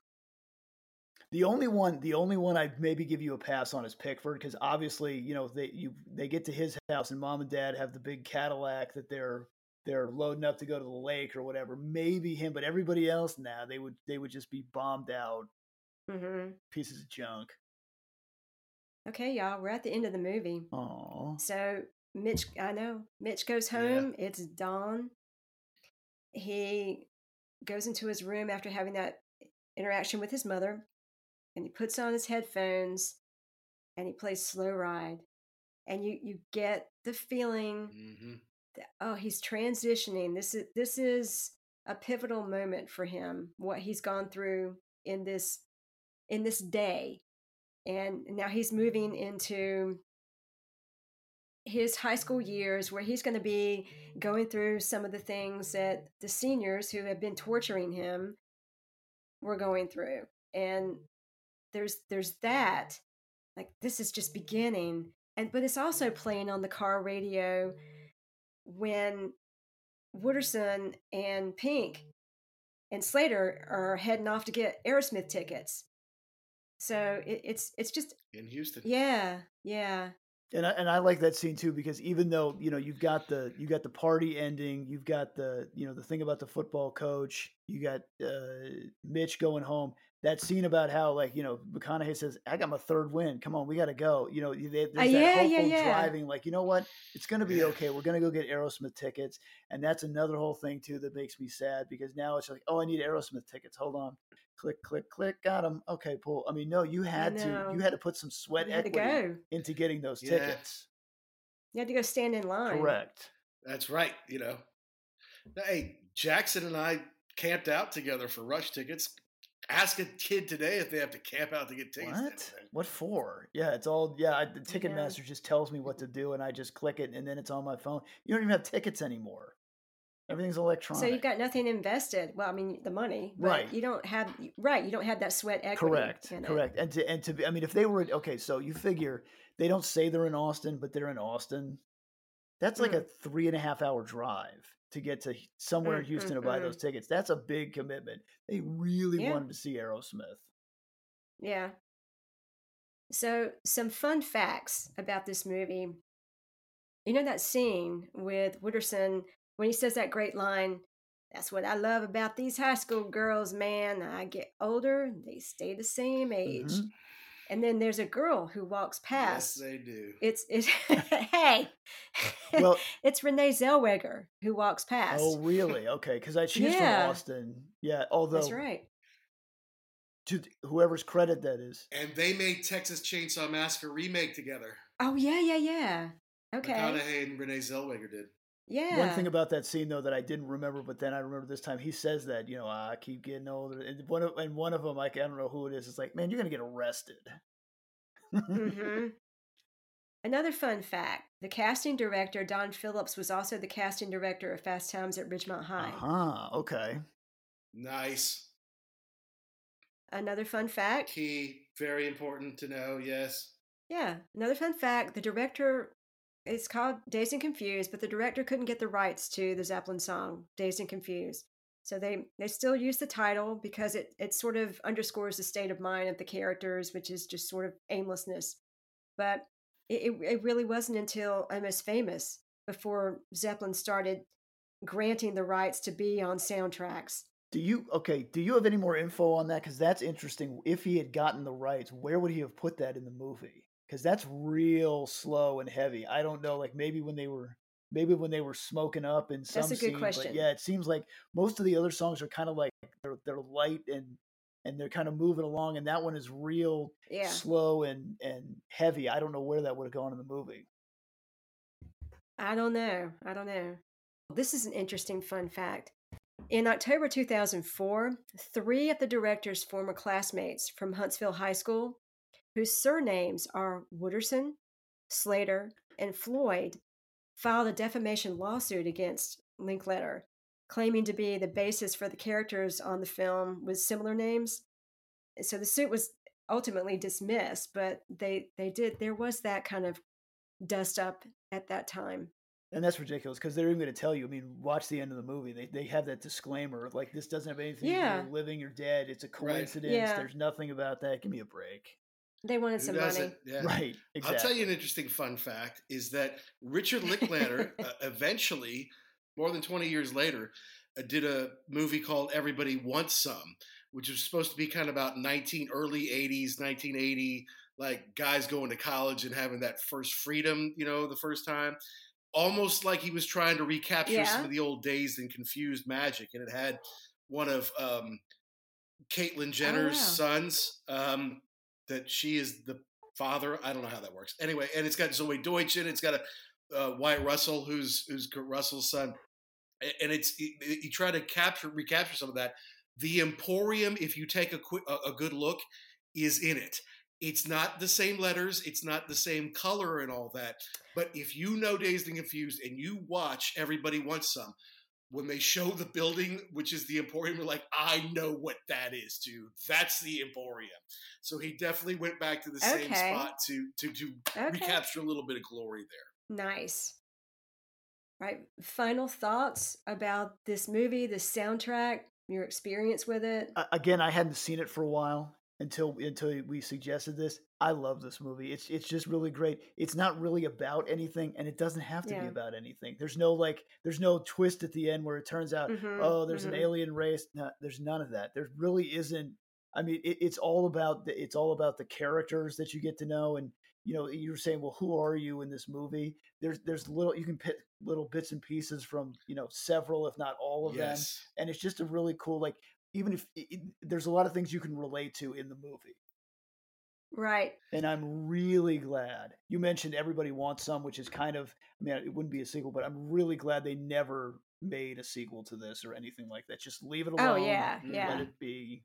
The only one, the only one I'd maybe give you a pass on is Pickford because obviously you know they you they get to his house and mom and dad have the big Cadillac that they're they're loading up to go to the lake or whatever. Maybe him, but everybody else, nah, they would they would just be bombed out hmm pieces of junk. Okay, y'all, we're at the end of the movie. Aw. So Mitch, I know Mitch goes home. It's dawn. He goes into his room after having that interaction with his mother, and he puts on his headphones, and he plays "Slow Ride," and you you get the feeling Mm-hmm. that oh, he's transitioning. This is this is a pivotal moment for him. What he's gone through in this in this day, and now he's moving into his high school years where he's going to be going through some of the things that the seniors who have been torturing him were going through and there's there's that like this is just beginning and but it's also playing on the car radio when Wooderson and Pink and Slater are heading off to get Aerosmith tickets. So it, it's it's just in Houston. yeah yeah And I, and I like that scene too because even though you know you've got the you got the party ending, you've got the you know the thing about the football coach, you got uh, Mitch going home. That scene about how like you know McConaughey says, "I got my third win. Come on, we got to go." You know, there's Uh, that yeah, yeah, hopeful yeah. driving. Like you know what, it's gonna be okay. We're gonna go get Aerosmith tickets, and that's another whole thing too that makes me sad because now it's like, oh, I need Aerosmith tickets. Hold on, click, click, click, got them. Okay, pull. I mean, no, you had to you had to put some sweat You had to equity into getting those Yeah. tickets. you had to go stand in line Correct. That's right. You know, hey, Jackson and I camped out together for Rush tickets. Ask a kid today if they have to camp out to get tickets. What? What for? Yeah, it's all yeah. I, the Ticketmaster just tells me what to do, and I just click it, and then it's on my phone. You don't even have tickets anymore. Everything's electronic. So you've got nothing invested. Well, I mean the money, but Right. You don't have right. You don't have that sweat equity. correct, in it. correct. And to and to be, I mean, if they were okay, so you figure they don't say they're in Austin, but they're in Austin. That's like a mm. three and a half hour drive to get to somewhere in Houston mm, to buy those tickets. That's a big commitment. They really Yeah. wanted to see Aerosmith. Yeah. So some fun facts about this movie. You know that scene with Wooderson when he says that great line. That's what I love about these high school girls, man. I get older, they stay the same age. Mhm. And then there's a girl who walks past. Yes, they do. It's it's hey, Well- it's Renee Zellweger who walks oh, past. Oh, really? Okay, because I she's Yeah. from Austin. Yeah, although That's right. to whoever's credit that is. And they made Texas Chainsaw Massacre remake together. Oh yeah, yeah, yeah. Okay. McConaughey and Renee Zellweger did. Yeah. One thing about that scene though that I didn't remember, but then I remember this time he says that you know I keep getting older, and one of and one of them like I don't know who it is. It's like man, you're gonna get arrested. hmm Another fun fact the casting director, Don Phillips, was also the casting director of Fast Times at Ridgemont High. Uh huh. Okay. Nice. Another fun fact Key. Very important to know. Yes. yeah, another fun fact the director, it's called Dazed and Confused, but the director couldn't get the rights to the Zeppelin song, Dazed and Confused. So they they still use the title because it it sort of underscores the state of mind of the characters, which is just sort of aimlessness. But it it, really wasn't until Almost Famous before Zeppelin started granting the rights to be on soundtracks. Do you okay? Do you have any more info on that? Because that's interesting. If he had gotten the rights, where would he have put that in the movie? Because that's real slow and heavy. I don't know. Like maybe when they were maybe when they were smoking up in some That's a good scene, question. But yeah, it seems like most of the other songs are kind of like they're they're light and and they're kind of moving along, and that one is real Yeah. slow and and heavy. I don't know where that would have gone in the movie. I don't know. I don't know. This is an interesting fun fact. In October 2004, three of the director's former classmates from Huntsville High School, whose surnames are Wooderson, Slater, and Floyd, filed a defamation lawsuit against Linklater, claiming to be the basis for the characters on the film with similar names. So the suit was ultimately dismissed, but they they did there was that kind of dust up at that time. And that's ridiculous because they're even going to tell you. I mean, watch the end of the movie. They they have that disclaimer like this doesn't have anything to do with living or dead. It's a coincidence. Yeah. There's nothing about that. Give me a break. They wanted Who some money. Yeah. Right, I'll tell you an interesting fun fact is that Richard Linklater uh, eventually, more than 20 years later, uh, did a movie called Everybody Wants Some, which was supposed to be kind of about 19 early 80s, 1980, like guys going to college and having that first freedom, you know, the first time. Almost like he was trying to recapture Yeah. some of the old dazed and confused magic, and it had one of um, Caitlyn Jenner's wow. sons. Um, that she is the father. I don't know how that works. Anyway, and it's got Zoey Deutch in it. It's got a uh, Wyatt Russell, who's who's Kurt Russell's son, and it's you try to capture recapture some of that. The Emporium, if you take a quick a good look, is in it. It's not the same letters, it's not the same color and all that. But if you know Dazed and Confused and you watch Everybody Wants Some, when they show the building, which is the Emporium, you're like, I know what that is, dude. That's the Emporium. So he definitely went back to the same spot to to to Okay. recapture a little bit of glory there. Nice. Right. Final thoughts about this movie, the soundtrack, your experience with it. A- Again, I hadn't seen it for a while until until we suggested this. I love this movie. It's it's just really great. It's not really about anything, and it doesn't have to be about anything. There's no like, there's no twist at the end where it turns out, Mhm, oh, there's mhm. an alien race. No, there's none of that. There really isn't. I mean, it, it's all about the, it's all about the characters that you get to know, and you know, you're saying, well, who are you in this movie? There's there's little you can pick little bits and pieces from you know several, if not all of them and it's just a really cool like even if it, it- there's a lot of things you can relate to in the movie Right. and i'm really glad you mentioned everybody wants some which is kind of i mean it wouldn't be a sequel but i'm really glad they never made a sequel to this or anything like that just leave it oh, alone Oh, yeah, let yeah. it be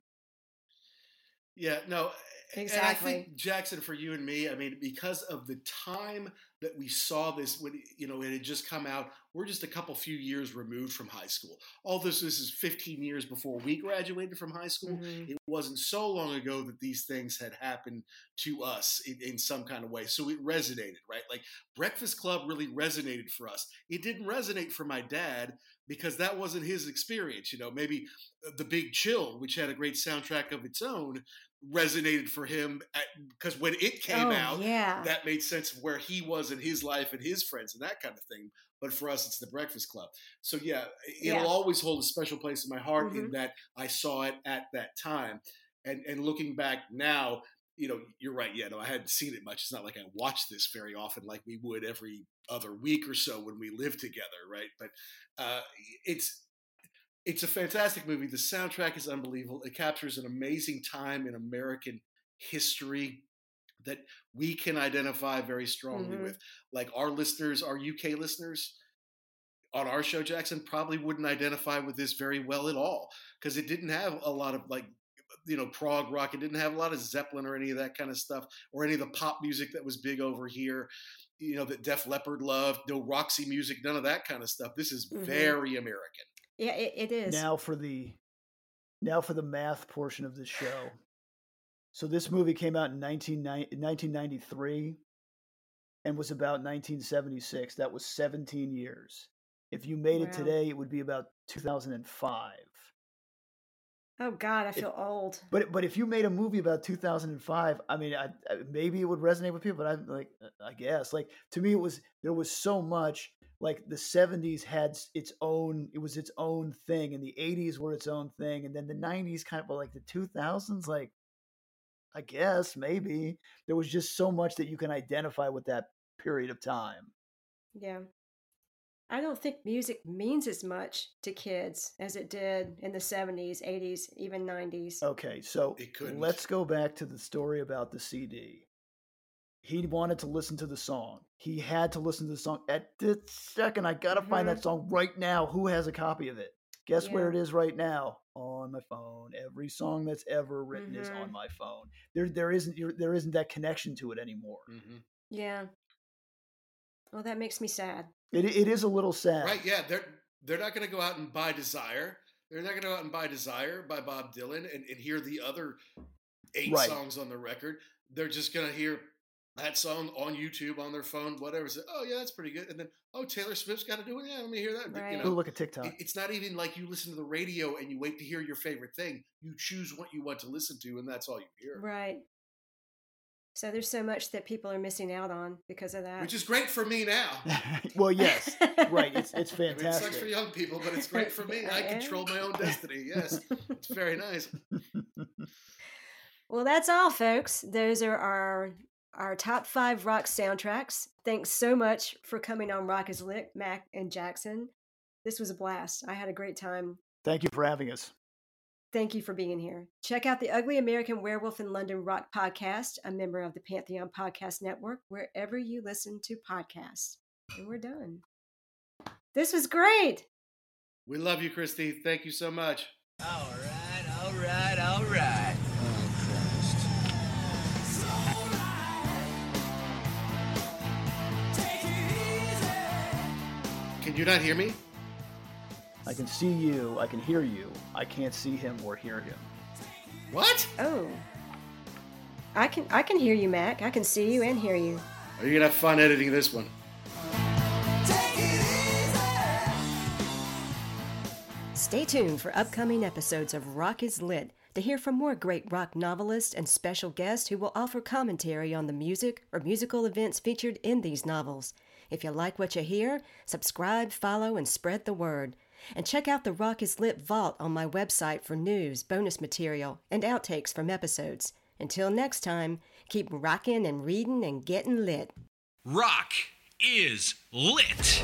Yeah, no, a- and I Exactly. think Jackson, for you and me, I mean, because of the time that we saw this when you know it had just come out, we're just a couple few years removed from high school. All this this is 15 years before we graduated from high school. Mhm. It wasn't so long ago that these things had happened to us in, in some kind of way, so it resonated, right? Like Breakfast Club really resonated for us. It didn't resonate for my dad because that wasn't his experience. You know, maybe uh, The Big Chill, which had a great soundtrack of its own, resonated for him because when it came Oh, out, yeah. that made sense of where he was in his life and his friends and that kind of thing. But for us, it's the Breakfast Club. So yeah, it'll Yeah. always hold a special place in my heart in Mhm. that I saw it at that time. And and looking back now, you know, you're right. Yeah, no, I hadn't seen it much. It's not like I watched this very often, like we would every other week or so when we lived together, right? But uh, it's it's a fantastic movie. The soundtrack is unbelievable. It captures an amazing time in American history that we can identify very strongly Mhm. with. Like our listeners, our UK listeners on our show, Jackson, probably wouldn't identify with this very well at all because it didn't have a lot of like you know prog rock it didn't have a lot of zeppelin or any of that kind of stuff or any of the pop music that was big over here you know that def leppard loved no roxy music none of that kind of stuff. This is Mhm. very american. Yeah, it, it is. now for the now for the math portion of the show. So this movie came out in 19, 1993 and was about 1976 that was 17 years. If you made it today it would be about 2005 Oh God, I feel old. But but if you made a movie about 2005, I mean, I, I, maybe it would resonate with people. But I'm like, uh, I guess, like to me, it was there was so much. Like the 70s had its own, it was its own thing, and the 80s were its own thing, and then the 90s kind of like the 2000s. Like, I guess maybe there was just so much that you can identify with that period of time. Yeah. I don't think music means as much to kids as it did in the 70s, 80s, even 90s. Okay, so let's go back to the story about the CD. He wanted to listen to the song. He had to listen to the song. At this second, I gotta find that song right now. Who has a copy of it? Guess where it is right now? On my phone. Every song that's ever written is on Mhm. my phone. There, there isn't, there isn't that connection to it anymore. Yeah. Well, that makes me sad. It, it is a little sad. Right? Yeah, they're they're not going to go out and buy Desire. They're not going to go out and buy Desire by Bob Dylan and, and hear the other eight Right. songs on the record. They're just going to hear that song on YouTube on their phone, whatever. Say, oh yeah, that's pretty good. And then oh, Taylor Swift's got to do it. Yeah, let me hear that. Right. You Ooh, know, look at TikTok. it- it's not even like you listen to the radio and you wait to hear your favorite thing. You choose what you want to listen to, and that's all you hear. Right. So there's so much that people are missing out on because of that. Which is great for me now. well, yes, right. It's it's I mean, it sucks fantastic. for young people, but it's great for me. I control my own destiny. Yes, it's very nice. Well, that's all, folks. Those are our our top five rock soundtracks. Thanks so much for coming on Rock is Lit, Mac and Jackson. This was a blast. I had a great time. Thank you for having us. Thank you for being here. Check out the Ugly American Werewolf in London Rock podcast, a member of the Pantheon Podcast Network, wherever you listen to podcasts. And we're done. This was great. We love you, Christy. Thank you so much. All right, all right, all right. Can you not hear me? I can see you. I can hear you. I can't see him or hear him. What? Oh. I can I can hear you, Mac. I can see you and hear you. Are you gonna have fun editing this one? Stay tuned for upcoming episodes of Rock is Lit to hear from more great rock novelists and special guests who will offer commentary on the music or musical events featured in these novels. If you like what you hear, subscribe, follow, and spread the word. And check out the Rock is Lit Vault on my website for news, bonus material, and outtakes from episodes. Until next time, keep rocking and reading and getting lit. Rock is lit.